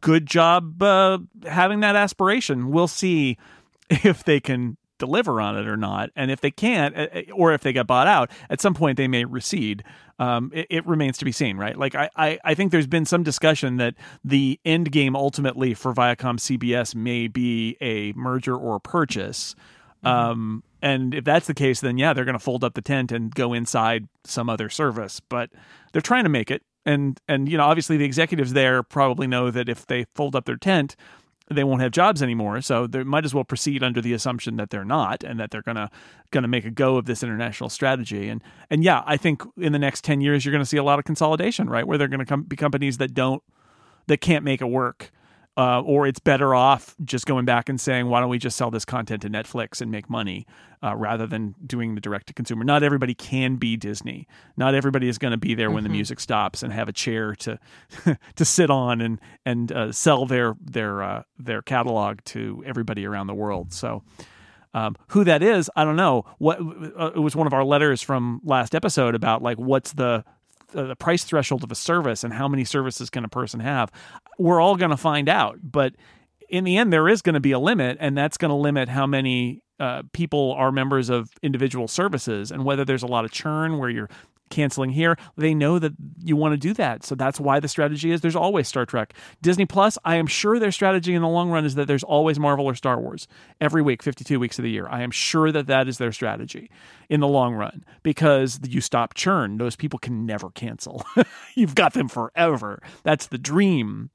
good job uh, having that aspiration. We'll see if they can deliver on it or not. And if they can't, uh, uh, or if they get bought out, at some point they may recede. Um, it, it, remains to be seen, right? Like I, I, I, think there's been some discussion that the end game ultimately for Viacom CBS may be a merger or a purchase. Mm-hmm. Um, and if that's the case, then yeah, they're going to fold up the tent and go inside some other service. But they're trying to make it and and you know obviously the executives there probably know that if they fold up their tent they won't have jobs anymore so they might as well proceed under the assumption that they're not and that they're gonna gonna make a go of this international strategy. And and yeah i think in the next 10 years you're gonna see a lot of consolidation right? Where they're gonna come be companies that don't that can't make it work uh, or it's better off just going back and saying, why don't we just sell this content to Netflix and make money uh, rather than doing the direct to consumer? Not everybody can be Disney. Not everybody is going to be there mm-hmm. when the mm-hmm. music stops and have a chair to to sit on and and uh, sell their their uh, their catalog to everybody around the world. So. Um, who that is, I don't know. What uh, it was one of our letters from last episode about like what's the the price threshold of a service and how many services can a person have we're all going to find out. But in the end there is going to be a limit and that's going to limit how many uh, people are members of individual services and whether there's a lot of churn where you're canceling here. They know that you want to do that. So that's why the strategy is there's always Star Trek. Disney Plus, I am sure their strategy in the long run is that there's always Marvel or Star Wars every week, 52 weeks of the year. I am sure that that is their strategy in the long run because you stop churn. Those people can never cancel. You've got them forever. That's the dream.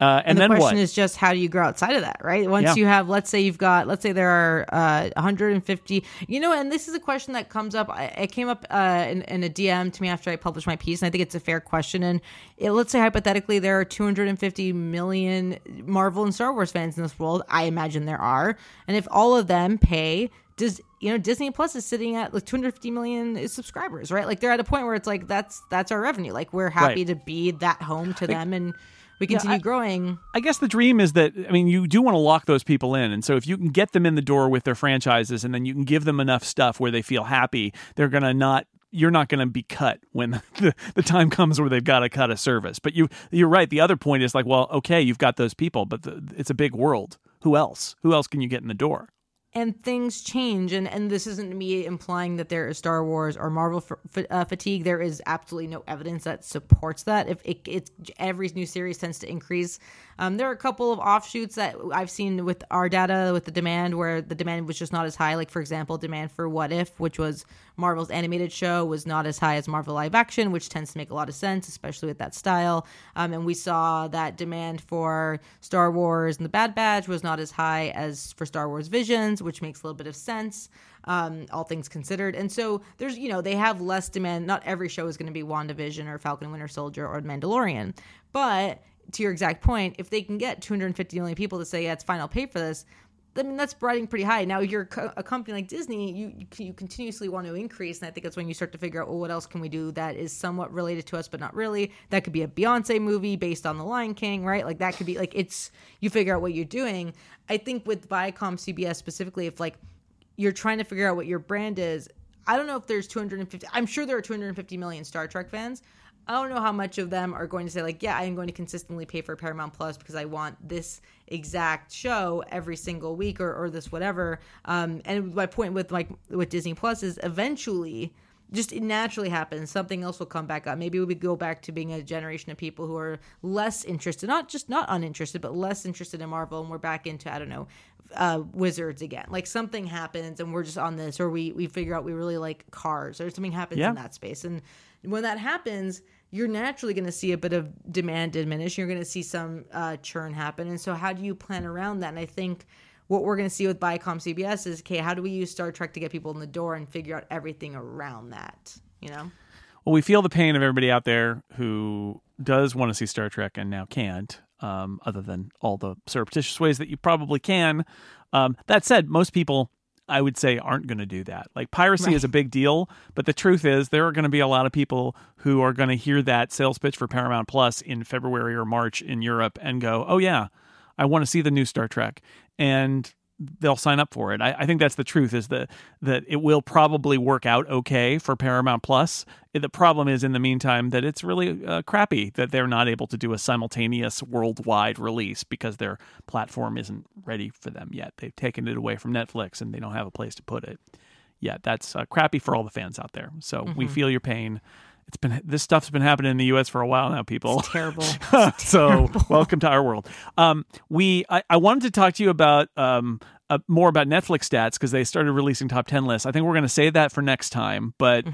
Uh, and, and, the then question what? is just how do you grow outside of that, right? Once yeah. you have, let's say you've got, let's say there are uh, 150, you know, and this is a question that comes up. It came up uh, in, in, a DM to me after I published my piece, and I think it's a fair question. And it, let's say hypothetically there are 250 million Marvel and Star Wars fans in this world. I imagine there are, and if all of them pay does you know Disney Plus is sitting at like 250 million subscribers, right? Like they're at a point where it's like that's that's our revenue. Like we're happy right. to be that home to them and we continue I- growing. I guess the dream is that I mean you do want to lock those people in, and so if you can get them in the door with their franchises, and then you can give them enough stuff where they feel happy, they're gonna not. You're not going to be cut when the, the time comes where they've got to cut a service. But you you're right. The other point is like, well, okay, you've got those people, but the, it's a big world. Who else? Who else can you get in the door? And things change. And and this isn't me implying that there is star wars or marvel f- uh, fatigue. There is absolutely no evidence that supports that. If it, it's every new series tends to increase um, there are a couple of offshoots that i've seen with our data with the demand where the demand was just not as high like for example demand for what if which was marvel's animated show was not as high as marvel live action which tends to make a lot of sense especially with that style um, and we saw that demand for star wars and the bad batch was not as high as for star wars visions which makes a little bit of sense, um, all things considered. And so there's, you know, they have less demand. Not every show is going to be WandaVision or Falcon Winter Soldier or Mandalorian. But to your exact point, if they can get 250 million people to say, yeah, it's fine, I'll pay for this, mean, that's riding pretty high. Now, you're a company like Disney, you, you you continuously want to increase, and I think that's when you start to figure out, well, what else can we do that is somewhat related to us, but not really. That could be a Beyonce movie based on The Lion King, right? Like that could be like it's you figure out what you're doing. I think with Viacom CBS specifically, if like you're trying to figure out what your brand is, I don't know if there's 250. I'm sure there are 250 million Star Trek fans. I don't know how much of them are going to say like, yeah, I am going to consistently pay for Paramount Plus because I want this exact show every single week or, or this whatever. Um, and my point with like with Disney Plus is eventually just it naturally happens. Something else will come back up. Maybe we go back to being a generation of people who are less interested, not just not uninterested, but less interested in Marvel, and we're back into I don't know, uh, Wizards again. Like something happens, and we're just on this, or we we figure out we really like Cars, or something happens Yeah. in that space. And when that happens, you're naturally going to see a bit of demand diminish. You're going to see some uh, churn happen, and so how do you plan around that? And I think what we're going to see with Viacom CBS is okay, how do we use Star Trek to get people in the door and figure out everything around that? You know, Well, we feel the pain of everybody out there who does want to see Star Trek and now can't, um, other than all the surreptitious ways that you probably can. Um, that said, most people, I would say, aren't going to do that. Like piracy is a big deal, but the truth is there are going to be a lot of people who are going to hear that sales pitch for Paramount Plus in February or March in Europe and go, "Oh yeah, I want to see the new Star Trek," and they'll sign up for it. I, I think that's the truth is that that it will probably work out okay for Paramount Plus. The problem is in the meantime that it's really uh, crappy that they're not able to do a simultaneous worldwide release because their platform isn't ready for them yet. They've taken it away from Netflix and they don't have a place to put it. Yeah, that's uh, crappy for all the fans out there. So we feel your pain. It's been this stuff's been happening in the U.S. for a while now, people. terrible. so welcome to our world. Um, we I, I wanted to talk to you about um, uh, more about Netflix stats because they started releasing top ten lists. I think we're going to save that for next time, but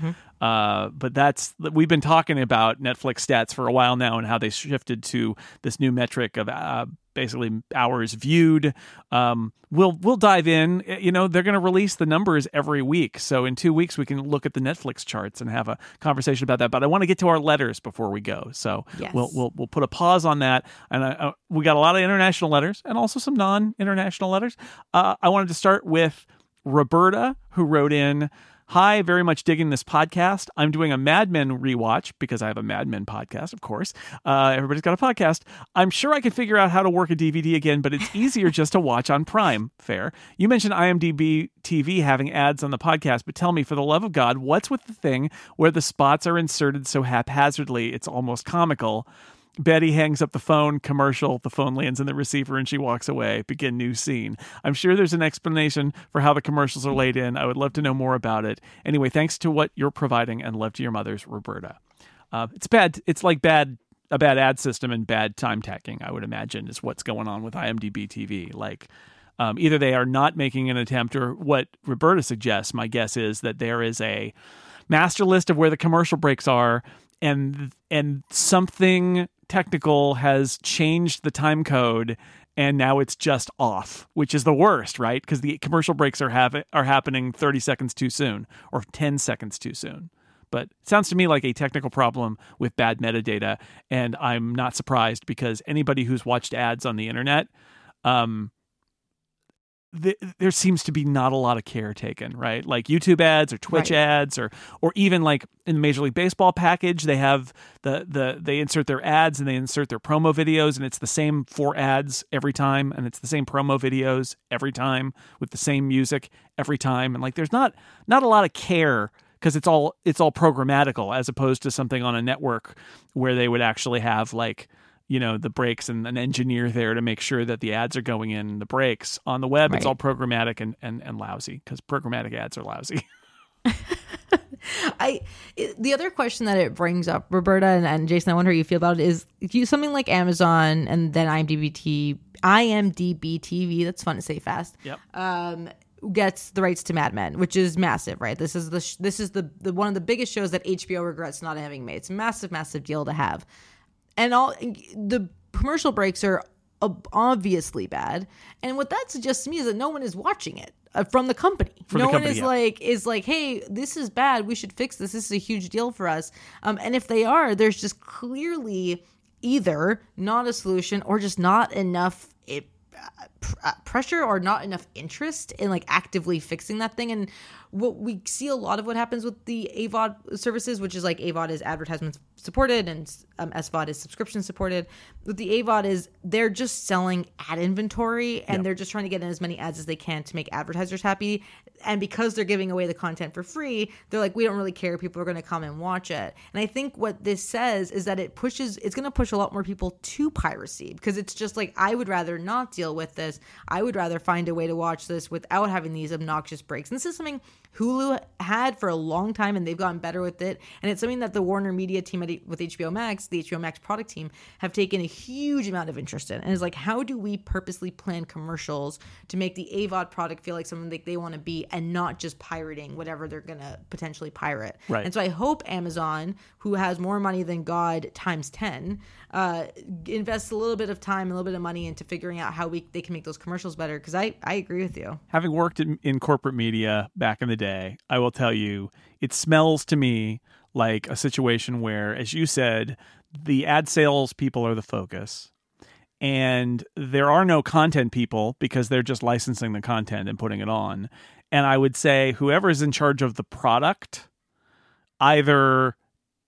uh, but that's we've been talking about Netflix stats for a while now and how they shifted to this new metric of uh, basically hours viewed. Um, we'll we'll dive in. You know, they're going to release the numbers every week, so in two weeks we can look at the Netflix charts and have a conversation about that. But I want to get to our letters before we go, so Yes. we'll we'll we'll put a pause on that. And I, uh, we got a lot of international letters and also some non-international letters. Uh, I wanted to start with Roberta, who wrote in. Hi, very much digging this podcast. I'm doing a Mad Men rewatch because I have a Mad Men podcast, of course. Uh, everybody's got a podcast. I'm sure I can figure out how to work a DVD again, but it's easier just to watch on Prime. Fair. You mentioned IMDb TV having ads on the podcast, but tell me, for the love of God, what's with the thing where the spots are inserted so haphazardly it's almost comical? Betty hangs up the phone, commercial, the phone lands in the receiver and she walks away. Begin new scene. I'm sure there's an explanation for how the commercials are laid in. I would love to know more about it. Anyway, thanks to what you're providing and love to your mother's Roberta. Uh, it's bad. It's like bad a bad ad system and bad time tacking. I would imagine is what's going on with IMDb TV. Like um, either they are not making an attempt, or what Roberta suggests. My guess is that there is a master list of where the commercial breaks are, and and something technical has changed the time code. And now it's just off, which is the worst, right? Because the commercial breaks are have are happening thirty seconds too soon or ten seconds too soon. But it sounds to me like a technical problem with bad metadata, and I'm not surprised because anybody who's watched ads on the internet, um, th- there seems to be not a lot of care taken, right? Like YouTube ads or Twitch Right. ads or or even like in the Major League Baseball package, they have the the they insert their ads and they insert their promo videos and it's the same four ads every time and it's the same promo videos every time with the same music every time and like there's not not a lot of care because it's all it's all programmatical as opposed to something on a network where they would actually have like you know the breaks and an engineer there to make sure that the ads are going in the breaks on the web it's all programmatic and and, and lousy because programmatic ads are lousy I it- the other question that it brings up, Roberta and, and Jason, I wonder how you feel about it is if you something like Amazon and then IMDb IMDb TV. That's fun to say fast. Yep. Um, gets the rights to Mad Men, which is massive, right? This is the sh- this is the, the one of the biggest shows that HBO regrets not having made. It's a massive, massive deal to have, and all the commercial breaks are obviously bad. And what that suggests to me is that no one is watching it uh, from the company. From no the one is yeah. like is like, hey, this is bad. We should fix this. This is a huge deal for us. Um, and if they are, there's just clearly either not a solution or just not enough. It, pressure or not enough interest in like actively fixing that thing. And what we see a lot of what happens with the avod services which is like avod is advertisement supported and um, svod is subscription supported. With the avod is they're just selling ad inventory and they're just trying to get in as many ads as they can to make advertisers happy and because they're giving away the content for free they're like we don't really care. People are going to come and watch it. And i think what this says is that it pushes it's going to push a lot more people to piracy because it's just like i would rather not deal with this. I would rather find a way to watch this without having these obnoxious breaks. And this is something hulu had for a long time and they've gotten better with it. And it's something that the warner media team at, with hbo max the hbo max product team have taken a huge amount of interest in. And it's like how do we purposely plan commercials to make the avod product feel like something that they want to be and not just pirating whatever they're going to potentially pirate? Right. and so i hope amazon who has more money than god times 10 uh, invests a little bit of time a little bit of money into figuring out how we they can make those commercials better. Because i i agree with you. Having worked in, in corporate media back in the day, I will tell you, it smells to me like a situation where, as you said, the ad sales people are the focus. And there are no content people because they're just licensing the content and putting it on. And I would say whoever is in charge of the product either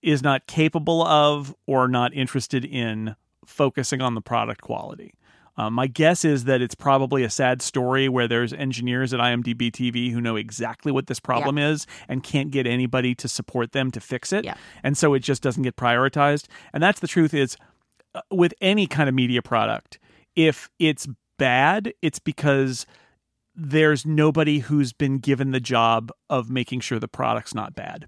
is not capable of or not interested in focusing on the product quality. Um, my guess is that it's probably a sad story where there's engineers at IMDb TV who know exactly what this problem is and can't get anybody to support them to fix it. Yeah. And so it just doesn't get prioritized. And that's the truth is uh, with any kind of media product, if it's bad, it's because there's nobody who's been given the job of making sure the product's not bad.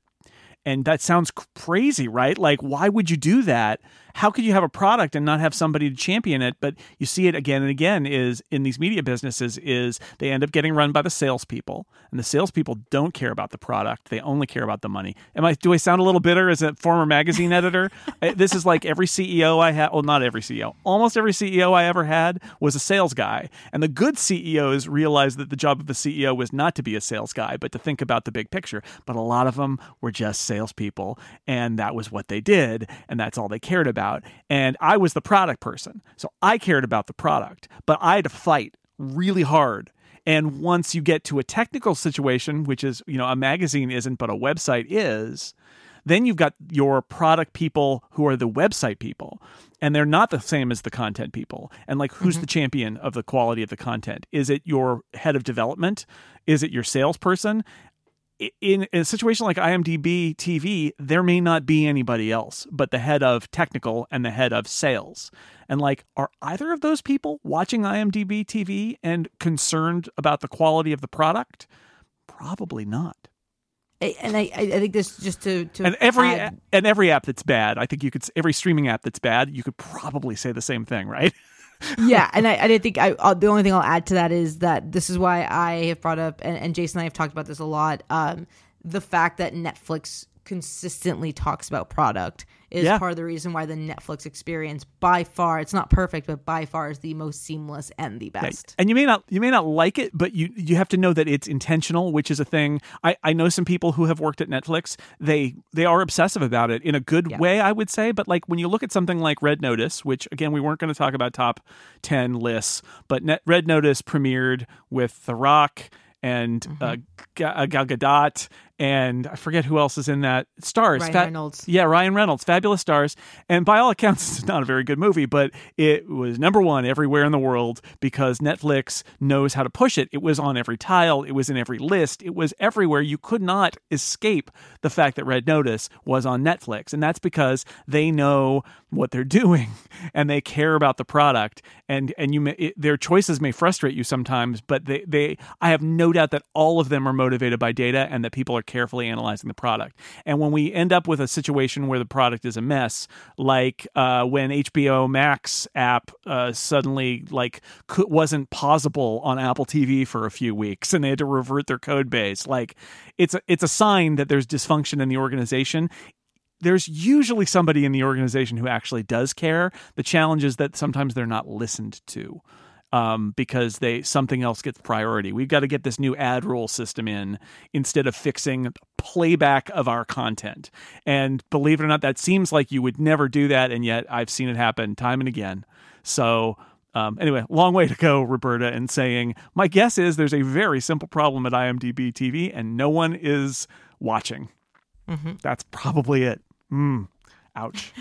And that sounds crazy, right? Like, why would you do that? How could you have a product and not have somebody to champion it? But you see it again and again is in these media businesses is they end up getting run by the salespeople, and the salespeople don't care about the product; they only care about the money. Am I? Do I sound a little bitter as a former magazine editor? This is like every CEO I had. Well, not every CEO. Almost every CEO I ever had was a sales guy, and the good CEOs realized that the job of the CEO was not to be a sales guy, but to think about the big picture. But a lot of them were just salespeople, and that was what they did, and that's all they cared about. And I was the product person, so I cared about the product, but I had to fight really hard. And once you get to a technical situation, which is, you know, a magazine isn't, but a website is, then you've got your product people who are the website people. And they're not the same as the content people. And like, who's mm-hmm. the champion of the quality of the content? Is it your head of development? Is it your salesperson? In, in a situation like IMDb TV, there may not be anybody else but the head of technical and the head of sales. And like, are either of those people watching IMDb TV and concerned about the quality of the product? Probably not. And i i I think this just to to and every add- and every app that's bad i think you could every streaming app that's bad you could probably say the same thing right yeah, and I, I think I. Uh, the only thing I'll add to that is that this is why I have brought up, and, and Jason and I have talked about this a lot. Um, the fact that Netflix consistently talks about product is Yeah. part of the reason why the Netflix experience by far it's not perfect but by far is the most seamless and the best. And you may not you may not like it, but you you have to know that it's intentional, which is a thing. I, I know some people who have worked at Netflix. They they are obsessive about it in a good Yeah. way, I would say. But like when you look at something like Red Notice, which again we weren't going to talk about top ten lists, but Net, Red Notice premiered with The Rock and Mm-hmm. uh, uh, Gal Gadot and I forget who else is in that. Stars, Ryan Fa- Reynolds. yeah, Ryan Reynolds, fabulous stars. And by all accounts, it's not a very good movie, but it was number one everywhere in the world because Netflix knows how to push it. It was on every tile, it was in every list, it was everywhere. You could not escape the fact that Red Notice was on Netflix. And that's because they know what they're doing and they care about the product. And and you may, it, their choices may frustrate you sometimes, but they, they I have no doubt that all of them are motivated by data and that people are carefully analyzing the product. And when we end up with a situation where the product is a mess, like uh, when HBO Max app uh, suddenly like wasn't pausable on Apple TV for a few weeks, and they had to revert their code base, like it's a, it's a sign that there's dysfunction in the organization there's usually somebody in the organization who actually does care. The challenge is that sometimes they're not listened to um, because they something else gets priority. We've got to get this new ad rule system in instead of fixing playback of our content. And believe it or not, that seems like you would never do that, and yet I've seen it happen time and again. So. Um, anyway, long way to go, Roberta, and saying my guess is there's a very simple problem at IMDb TV, and no one is watching. Mm-hmm. That's probably it. Mm, ouch.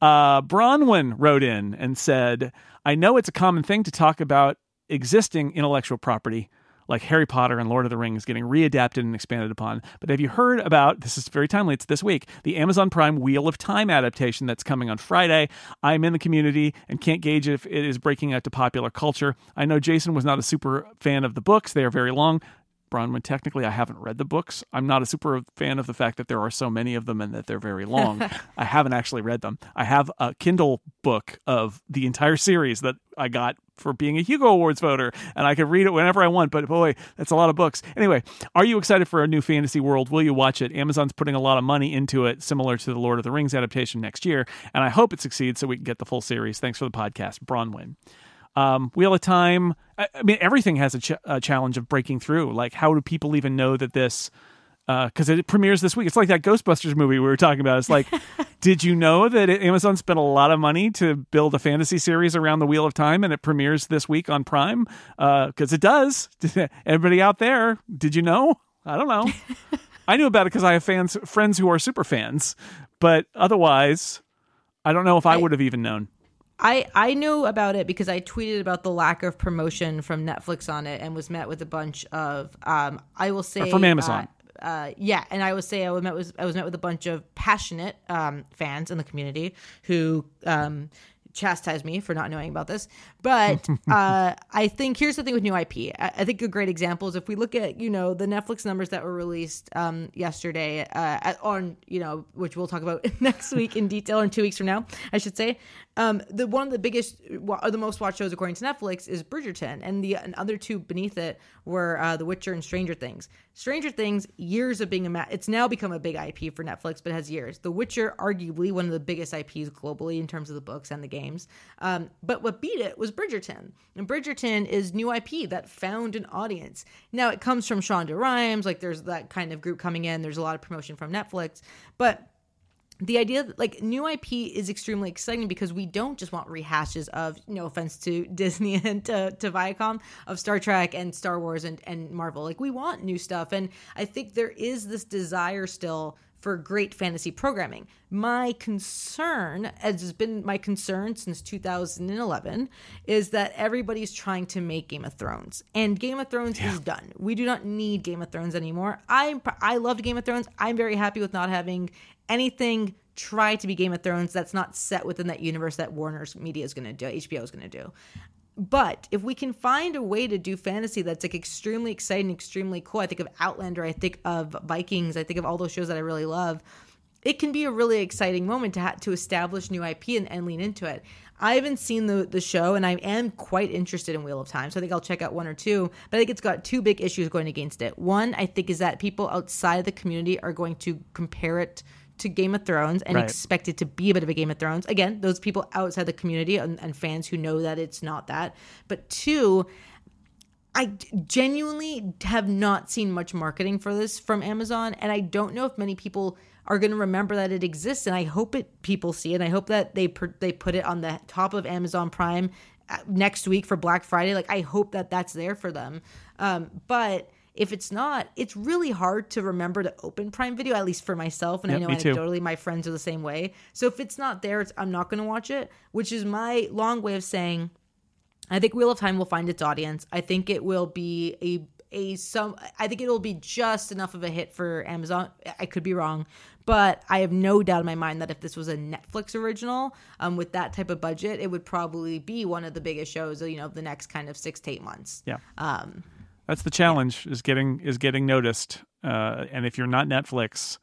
Uh, Bronwyn wrote in and said, I know it's a common thing to talk about existing intellectual property like Harry Potter and Lord of the Rings getting readapted and expanded upon. But have you heard about this? Is very timely. It's this week the Amazon Prime Wheel of Time adaptation that's coming on Friday. I'm in the community and can't gauge if it is breaking out to popular culture. I know Jason was not a super fan of the books, they are very long. Bronwyn, technically, I haven't read the books. I'm not a super fan of the fact that there are so many of them and that they're very long. I haven't actually read them. I have a Kindle book of the entire series that I got for being a Hugo Awards voter, and I can read it whenever I want. But boy, that's a lot of books. Anyway, are you excited for a new fantasy world? Will you watch it? Amazon's putting a lot of money into it, similar to the Lord of the Rings adaptation next year, and I hope it succeeds so we can get the full series. Thanks for the podcast, Bronwyn um, Wheel of Time. I, I mean, everything has a, ch- a challenge of breaking through. Like, how do people even know that this? Because it premieres this week. It's like that Ghostbusters movie we were talking about. It's like, did you know that Amazon spent a lot of money to build a fantasy series around the Wheel of Time, and it premieres this week on Prime? Because it does. Everybody out there, did you know? I don't know. I knew about it because I have fans, friends who are super fans, but otherwise, I don't know if I would have even known. I I knew about it because I tweeted about the lack of promotion from Netflix on it and was met with a bunch of um I will say from Amazon. Uh, uh, yeah, and I would say I was met with I was met with a bunch of passionate um, fans in the community who um, chastised me for not knowing about this. But uh, I think here's the thing with new IP. I, I think a great example is if we look at you know the Netflix numbers that were released um, yesterday uh, at, on you know which we'll talk about next week in detail or in two weeks from now, I should say. Um, the one of the biggest or the most watched shows according to Netflix is Bridgerton, and the and other two beneath it were uh, The Witcher and Stranger Things. Stranger Things, years of being a ma- it's now become a big IP for Netflix, but has years. The Witcher, arguably one of the biggest IPs globally in terms of the books and the games. Um, but what beat it was Bridgerton, and Bridgerton is new IP that found an audience. Now it comes from Shonda Rhimes, like there's that kind of group coming in. There's a lot of promotion from Netflix, but the idea that like new IP is extremely exciting because we don't just want rehashes of no offense to Disney and to, to Viacom of Star Trek and Star Wars and, and Marvel. Like we want new stuff. And I think there is this desire still for great fantasy programming. My concern, as has been my concern since 2011, is that everybody's trying to make Game of Thrones, and Game of Thrones is done. We do not need Game of Thrones anymore. I I loved Game of Thrones. I'm very happy with not having anything try to be Game of Thrones that's not set within that universe that Warner's Media is going to do, HBO is going to do. But if we can find a way to do fantasy that's like extremely exciting, extremely cool, I think of Outlander, I think of Vikings, I think of all those shows that I really love. it can be a really exciting moment to ha- to establish new IP and, and lean into it. I haven't seen the the show, and I am quite interested in Wheel of Time, so I think I'll check out one or two. But I think it's got two big issues going against it. One, I think, is that people outside the community are going to compare it to Game of Thrones and Right. expect it to be a bit of a Game of Thrones. Again, those people outside the community and, and fans who know that it's not that. But two, I genuinely have not seen much marketing for this from Amazon, and I don't know if many people are going to remember that it exists. And I hope it people see it. And I hope that they per, they put it on the top of Amazon Prime uh, next week for Black Friday. Like I hope that that's there for them. Um, but if it's not, it's really hard to remember to open Prime Video, at least for myself. And I know me too. anecdotally my friends are the same way. So if it's not there, it's, I'm not going to watch it. Which is my long way of saying. I think Wheel of Time will find its audience. I think it will be a a some I think it'll be just enough of a hit for Amazon. I could be wrong, but I have no doubt in my mind that if this was a Netflix original, um, with that type of budget, it would probably be one of the biggest shows, you know, of the next kind of six to eight months. Yeah. Um, That's the challenge is getting is getting noticed. Uh, and if you're not Netflix,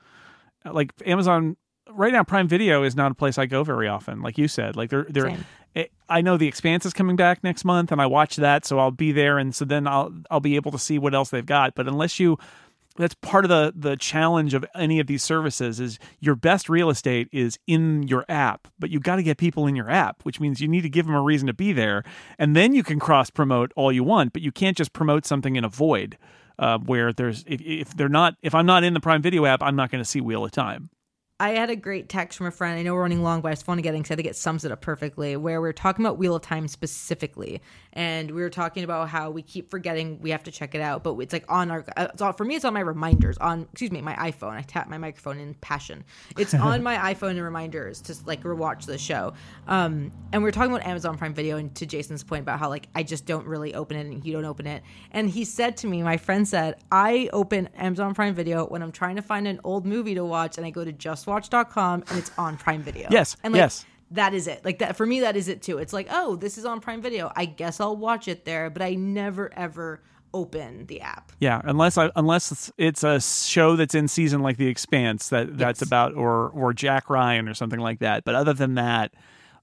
like Amazon right now, Prime Video is not a place I go very often. Like you said, like they're they're. I- I know the Expanse is coming back next month, and I watch that, so I'll be there, and so then I'll I'll be able to see what else they've got. But unless you, that's part of the the challenge of any of these services is your best real estate is in your app, but you've got to get people in your app, which means you need to give them a reason to be there, and then you can cross promote all you want, but you can't just promote something in a void. Uh, where there's if, if they're not if I'm not in the Prime Video app, I'm not going to see Wheel of Time. I had a great text from a friend. I know we're running long, but I just want to get in because I think it sums it up perfectly. Where we are talking about Wheel of Time specifically, and we were talking about how we keep forgetting we have to check it out, but it's like on our. uh, It's all, for me, it's on my reminders on. Excuse me, my iPhone. I tap my microphone in passion. It's on my iPhone and reminders to like rewatch the show. Um, and we are talking about Amazon Prime Video, and to Jason's point about how like I just don't really open it, and you don't open it. And he said to me, my friend said, I open Amazon Prime Video when I'm trying to find an old movie to watch, and I go to justwatch.com and it's on Prime Video. Yes, and like, yes. That is it. Like that for me, that is it too. It's like, oh, this is on Prime Video. I guess I'll watch it there, but I never ever open the app. Yeah, unless I unless it's, a show that's in season like The Expanse that that's Yes. about or or Jack Ryan or something like that. But other than that,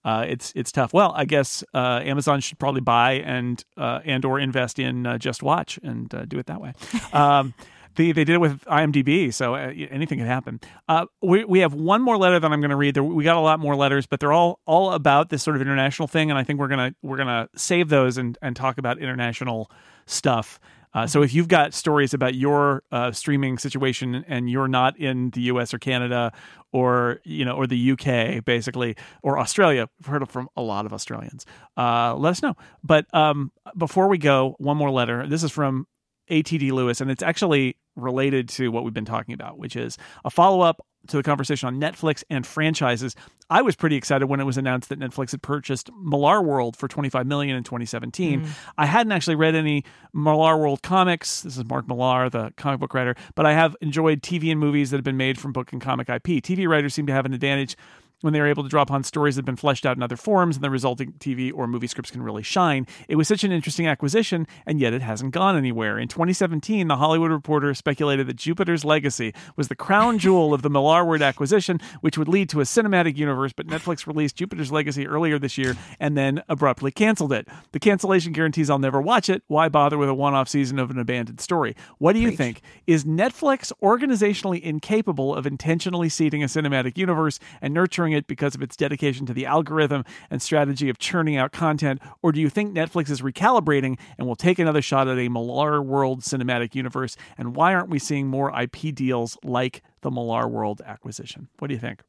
uh, it's it's tough. Well, I guess uh, Amazon should probably buy and uh, and or invest in uh, Just Watch and uh, do it that way. Um, They, they did it with IMDb, so uh, anything can happen. Uh, we, we have one more letter that I'm going to read. There, we got a lot more letters, but they're all all about this sort of international thing, and I think we're gonna we're gonna save those and and talk about international stuff. Uh, so if you've got stories about your uh, streaming situation and you're not in the U.S. or Canada or you know or the U.K. basically or Australia, we've heard from a lot of Australians. Uh, let us know. But um, before we go, one more letter. This is from ATD Lewis, and it's actually related to what we've been talking about, which is a follow up to the conversation on Netflix and franchises. I was pretty excited when it was announced that Netflix had purchased Millar World for 25 million in 2017. Hmm. I hadn't actually read any Millar World comics. This is Mark Millar, the comic book writer, but I have enjoyed TV and movies that have been made from book and comic IP. TV writers seem to have an advantage when they are able to draw upon stories that have been fleshed out in other forms and the resulting TV or movie scripts can really shine. It was such an interesting acquisition, and yet it hasn't gone anywhere. In 2017, The Hollywood Reporter speculated that Jupiter's Legacy was the crown jewel of the Millarworld acquisition, which would lead to a cinematic universe, but Netflix released Jupiter's Legacy earlier this year and then abruptly canceled it. The cancellation guarantees I'll never watch it. Why bother with a one off season of an abandoned story? What do you think? Is Netflix organizationally incapable of intentionally seeding a cinematic universe and nurturing it because of its dedication to the algorithm and strategy of churning out content? Or do you think Netflix is recalibrating and will take another shot at a Millar World cinematic universe? And why aren't we seeing more IP deals like the Millar World acquisition? What do you think?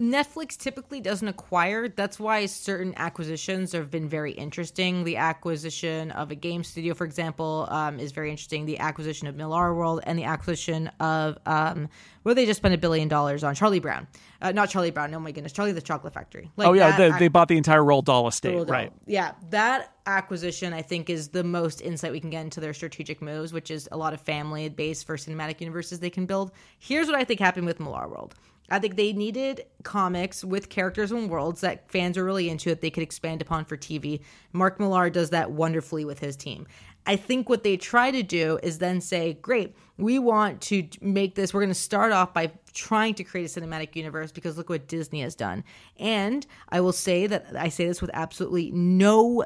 Netflix typically doesn't acquire. That's why certain acquisitions have been very interesting. The acquisition of a game studio, for example, um, is very interesting. The acquisition of Millar World and the acquisition of um, where they just spent a billion dollars on Charlie Brown. Uh, not Charlie Brown. Oh my goodness, Charlie the Chocolate Factory. Like oh, yeah, they, they bought the entire Roald Dahl estate, Roald Dahl. right? Yeah, that acquisition I think is the most insight we can get into their strategic moves, which is a lot of family based for cinematic universes they can build. Here's what I think happened with Millar World. I think they needed comics with characters and worlds that fans are really into that they could expand upon for TV. Mark Millar does that wonderfully with his team. I think what they try to do is then say, great, we want to make this, we're going to start off by trying to create a cinematic universe because look what Disney has done. And I will say that I say this with absolutely no.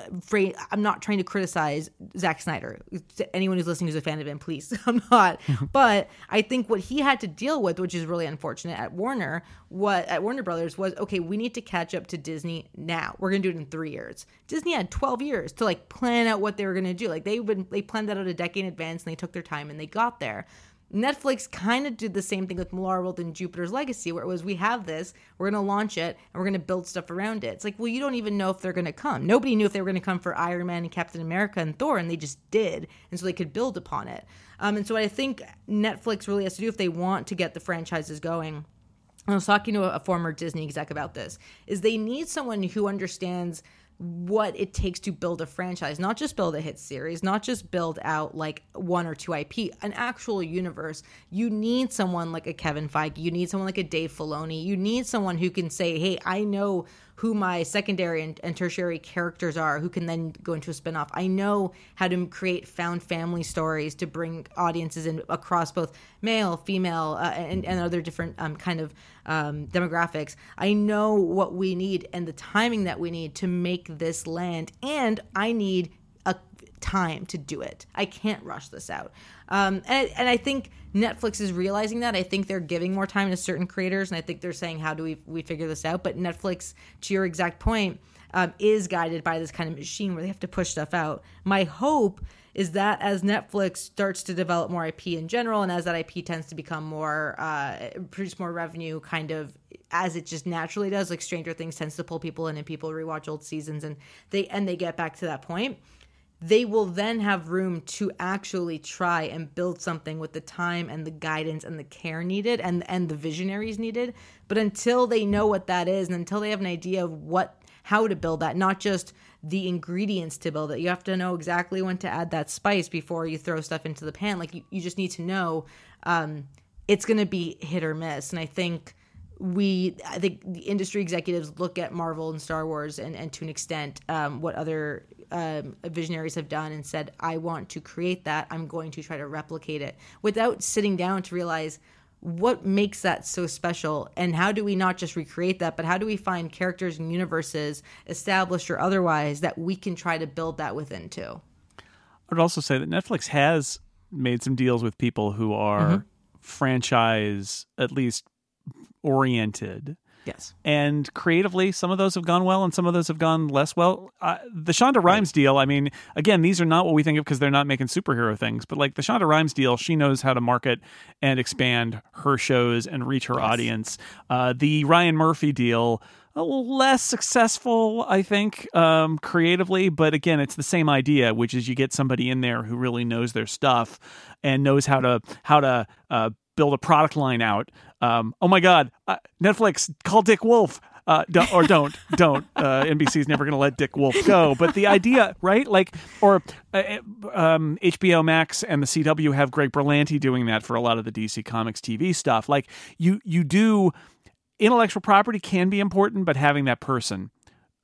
I'm not trying to criticize Zack Snyder. Anyone who's listening who's a fan of him, please, I'm not. but I think what he had to deal with, which is really unfortunate at Warner, what at Warner Brothers was okay. We need to catch up to Disney now. We're gonna do it in three years. Disney had 12 years to like plan out what they were gonna do. Like they would they planned that out a decade in advance and they took their time and they got there. Netflix kind of did the same thing with Millarworld and Jupiter's Legacy, where it was we have this, we're going to launch it, and we're going to build stuff around it. It's like, well, you don't even know if they're going to come. Nobody knew if they were going to come for Iron Man and Captain America and Thor, and they just did, and so they could build upon it. Um, and so I think Netflix really has to do if they want to get the franchises going. I was talking to a former Disney exec about this. Is they need someone who understands what it takes to build a franchise, not just build a hit series, not just build out like one or two IP, an actual universe. You need someone like a Kevin Feige, you need someone like a Dave Filoni, you need someone who can say, "Hey, I know who my secondary and, and, tertiary characters are who can then go into a spin-off. I know how to create found family stories to bring audiences in across both male female uh, and, and, other different um, kind of um, demographics. I know what we need and the timing that we need to make this land and i need time to do it i can't rush this out um, and, and I think Netflix is realizing that. I think they're giving more time to certain creators, and I think they're saying, "How do we we figure this out?" But Netflix, to your exact point, um, is guided by this kind of machine where they have to push stuff out. My hope is that as Netflix starts to develop more IP in general, and as that IP tends to become more uh, produce more revenue, kind of as it just naturally does, like Stranger Things tends to pull people in, and people rewatch old seasons, and they and they get back to that point they will then have room to actually try and build something with the time and the guidance and the care needed and and the visionaries needed. But until they know what that is and until they have an idea of what how to build that not just the ingredients to build it. You have to know exactly when to add that spice before you throw stuff into the pan. Like you, you just need to know um, it's going to be hit or miss. And i think we i think the industry executives look at marvel and star wars and, and to an extent um, what other um, visionaries have done and said, I want to create that. I'm going to try to replicate it without sitting down to realize what makes that so special and how do we not just recreate that, but how do we find characters and universes, established or otherwise, that we can try to build that within too. I would also say that Netflix has made some deals with people who are mm-hmm. franchise at least oriented Yes. And creatively, some of those have gone well and some of those have gone less well. Uh, the Shonda Rhimes right. deal, I mean, again, these are not what we think of because they're not making superhero things, but like the Shonda Rhimes deal, she knows how to market and expand her shows and reach her yes. audience. Uh, the Ryan Murphy deal, a less successful, I think, um, creatively. But again, it's the same idea, which is you get somebody in there who really knows their stuff and knows how to how to uh, build a product line out. Um, oh my God, uh, Netflix, call Dick Wolf. Uh, don't, or don't, don't. Uh, NBC's never going to let Dick Wolf go. But the idea, right? Like, or uh, um, HBO Max and the CW have Greg Berlanti doing that for a lot of the DC Comics TV stuff. Like, you you do intellectual property can be important, but having that person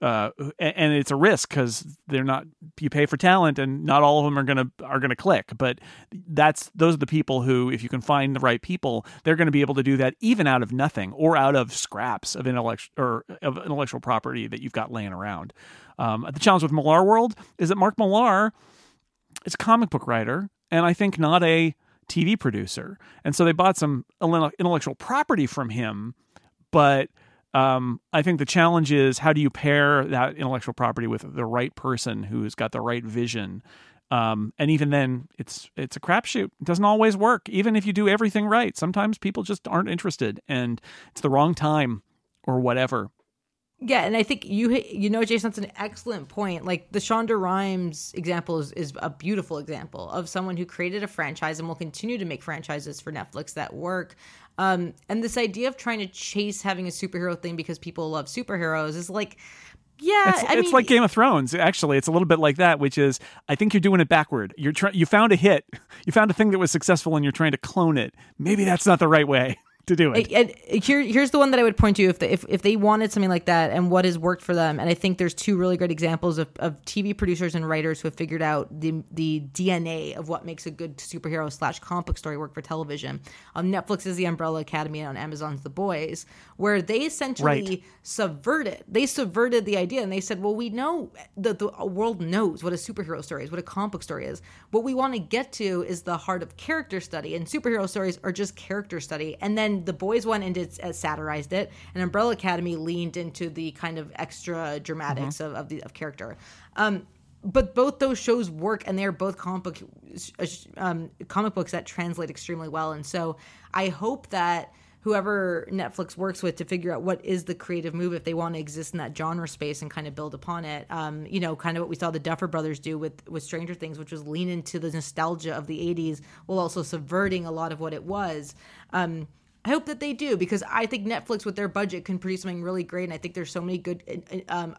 uh, and it's a risk because they're not you pay for talent and not all of them are gonna are gonna click. But that's those are the people who if you can find the right people they're to be able to do that even out of nothing or out of scraps of intellectual or of intellectual property that you've got laying around. Um, the challenge with millar world is that Mark Millar is a comic book writer and I think not a TV producer. And so they bought some intellectual property from him but um, I think the challenge is how do you pair that intellectual property with the right person who's got the right vision. Um, and even then, it's it's a crapshoot. It doesn't always work. Even if you do everything right, sometimes people just aren't interested, and it's the wrong time or whatever. Yeah, and I think you you know, Jason, that's an excellent point. Like the Shonda Rhimes example is, is a beautiful example of someone who created a franchise and will continue to make franchises for Netflix that work. Um, and this idea of trying to chase having a superhero thing because people love superheroes is like, yeah, it's, it's mean, like Game of Thrones. Actually, it's a little bit like that, which is I think you're doing it backward. You're trying. You found a hit. You found a thing that was successful, and you're trying to clone it. Maybe that's not the right way. To do it. And here, here's the one that I would point to if, they, if if they wanted something like that and what has worked for them. And I think there's two really great examples of, of TV producers and writers who have figured out the the DNA of what makes a good superhero slash comic book story work for television. On Netflix is The Umbrella Academy, and on Amazon's The Boys, where they essentially Right. subverted. They subverted the idea, and they said, "Well, we know that the world knows what a superhero story is, what a comic book story is. What we want to get to is the heart of character study, and superhero stories are just character study." And then the boys went and did, uh, satirized it, and Umbrella Academy leaned into the kind of extra dramatics of of, the, of character. Um, but both those shows work, and they are both comic book um, comic books that translate extremely well. And so I hope that whoever Netflix works with to figure out what is the creative move if they want to exist in that genre space and kind of build upon it. Um, you know, kind of what we saw the Duffer Brothers do with with Stranger Things, which was lean into the nostalgia of the '80s while also subverting a lot of what it was. Um, I hope that they do because I think Netflix with their budget can produce something really great, and I think there's so many good. Um,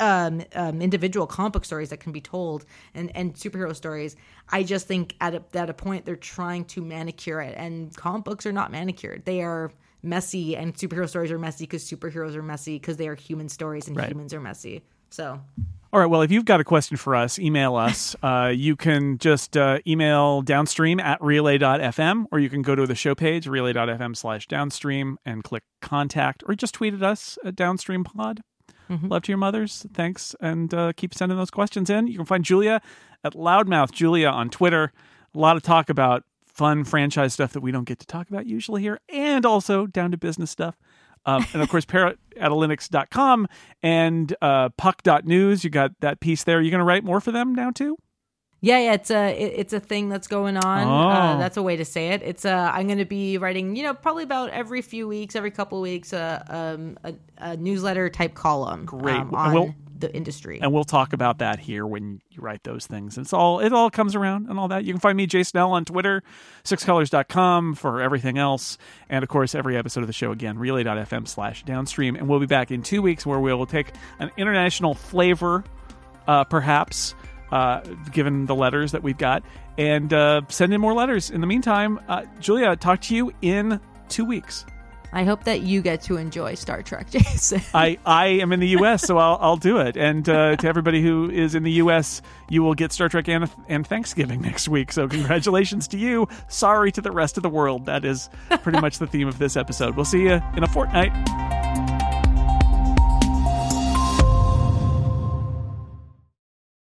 um, um, individual comic book stories that can be told and, and superhero stories. I just think at a, at a point they're trying to manicure it, and comic books are not manicured. They are messy, and superhero stories are messy because superheroes are messy because they are human stories, and Right. humans are messy. So All right. Well, if you've got a question for us, email us. Uh, you can just uh, email downstream at relay.fm, or you can go to the show page, relay.fm slash downstream, and click contact, or just tweet at us at downstream pod. Love to your mothers. Thanks. And uh, keep sending those questions in. You can find Julia at Loudmouth Julia on Twitter. A lot of talk about fun franchise stuff that we don't get to talk about usually here, and also down to business stuff. Um, and of course, parrotanalytics.com and uh, puck.news. You got that piece there. You're going to write more for them now, too? Yeah, yeah, it's a it, it's a thing that's going on. Oh. Uh, that's a way to say it. It's uh, I'm going to be writing, you know, probably about every few weeks, every couple of weeks, uh, um, a, a newsletter type column. Great. um, on we'll- the industry. and we'll talk about that here when you write those things. It's all it all comes around and all that. You can find me Jason Snell on Twitter, sixcolors.com for everything else, and of course every episode of the show again relay.fm slash downstream. And we'll be back in two weeks where we will take an international flavor, uh, perhaps. Uh, given the letters that we've got, and uh, send in more letters. In the meantime, uh, Julia, talk to you in two weeks. I hope that you get to enjoy Star Trek, Jason. I, I am in the U.S., so I'll, I'll do it. And uh, to everybody who is in the U.S., you will get Star Trek and, and Thanksgiving next week. So congratulations to you. Sorry to the rest of the world. That is pretty much the theme of this episode. We'll see you in a fortnight.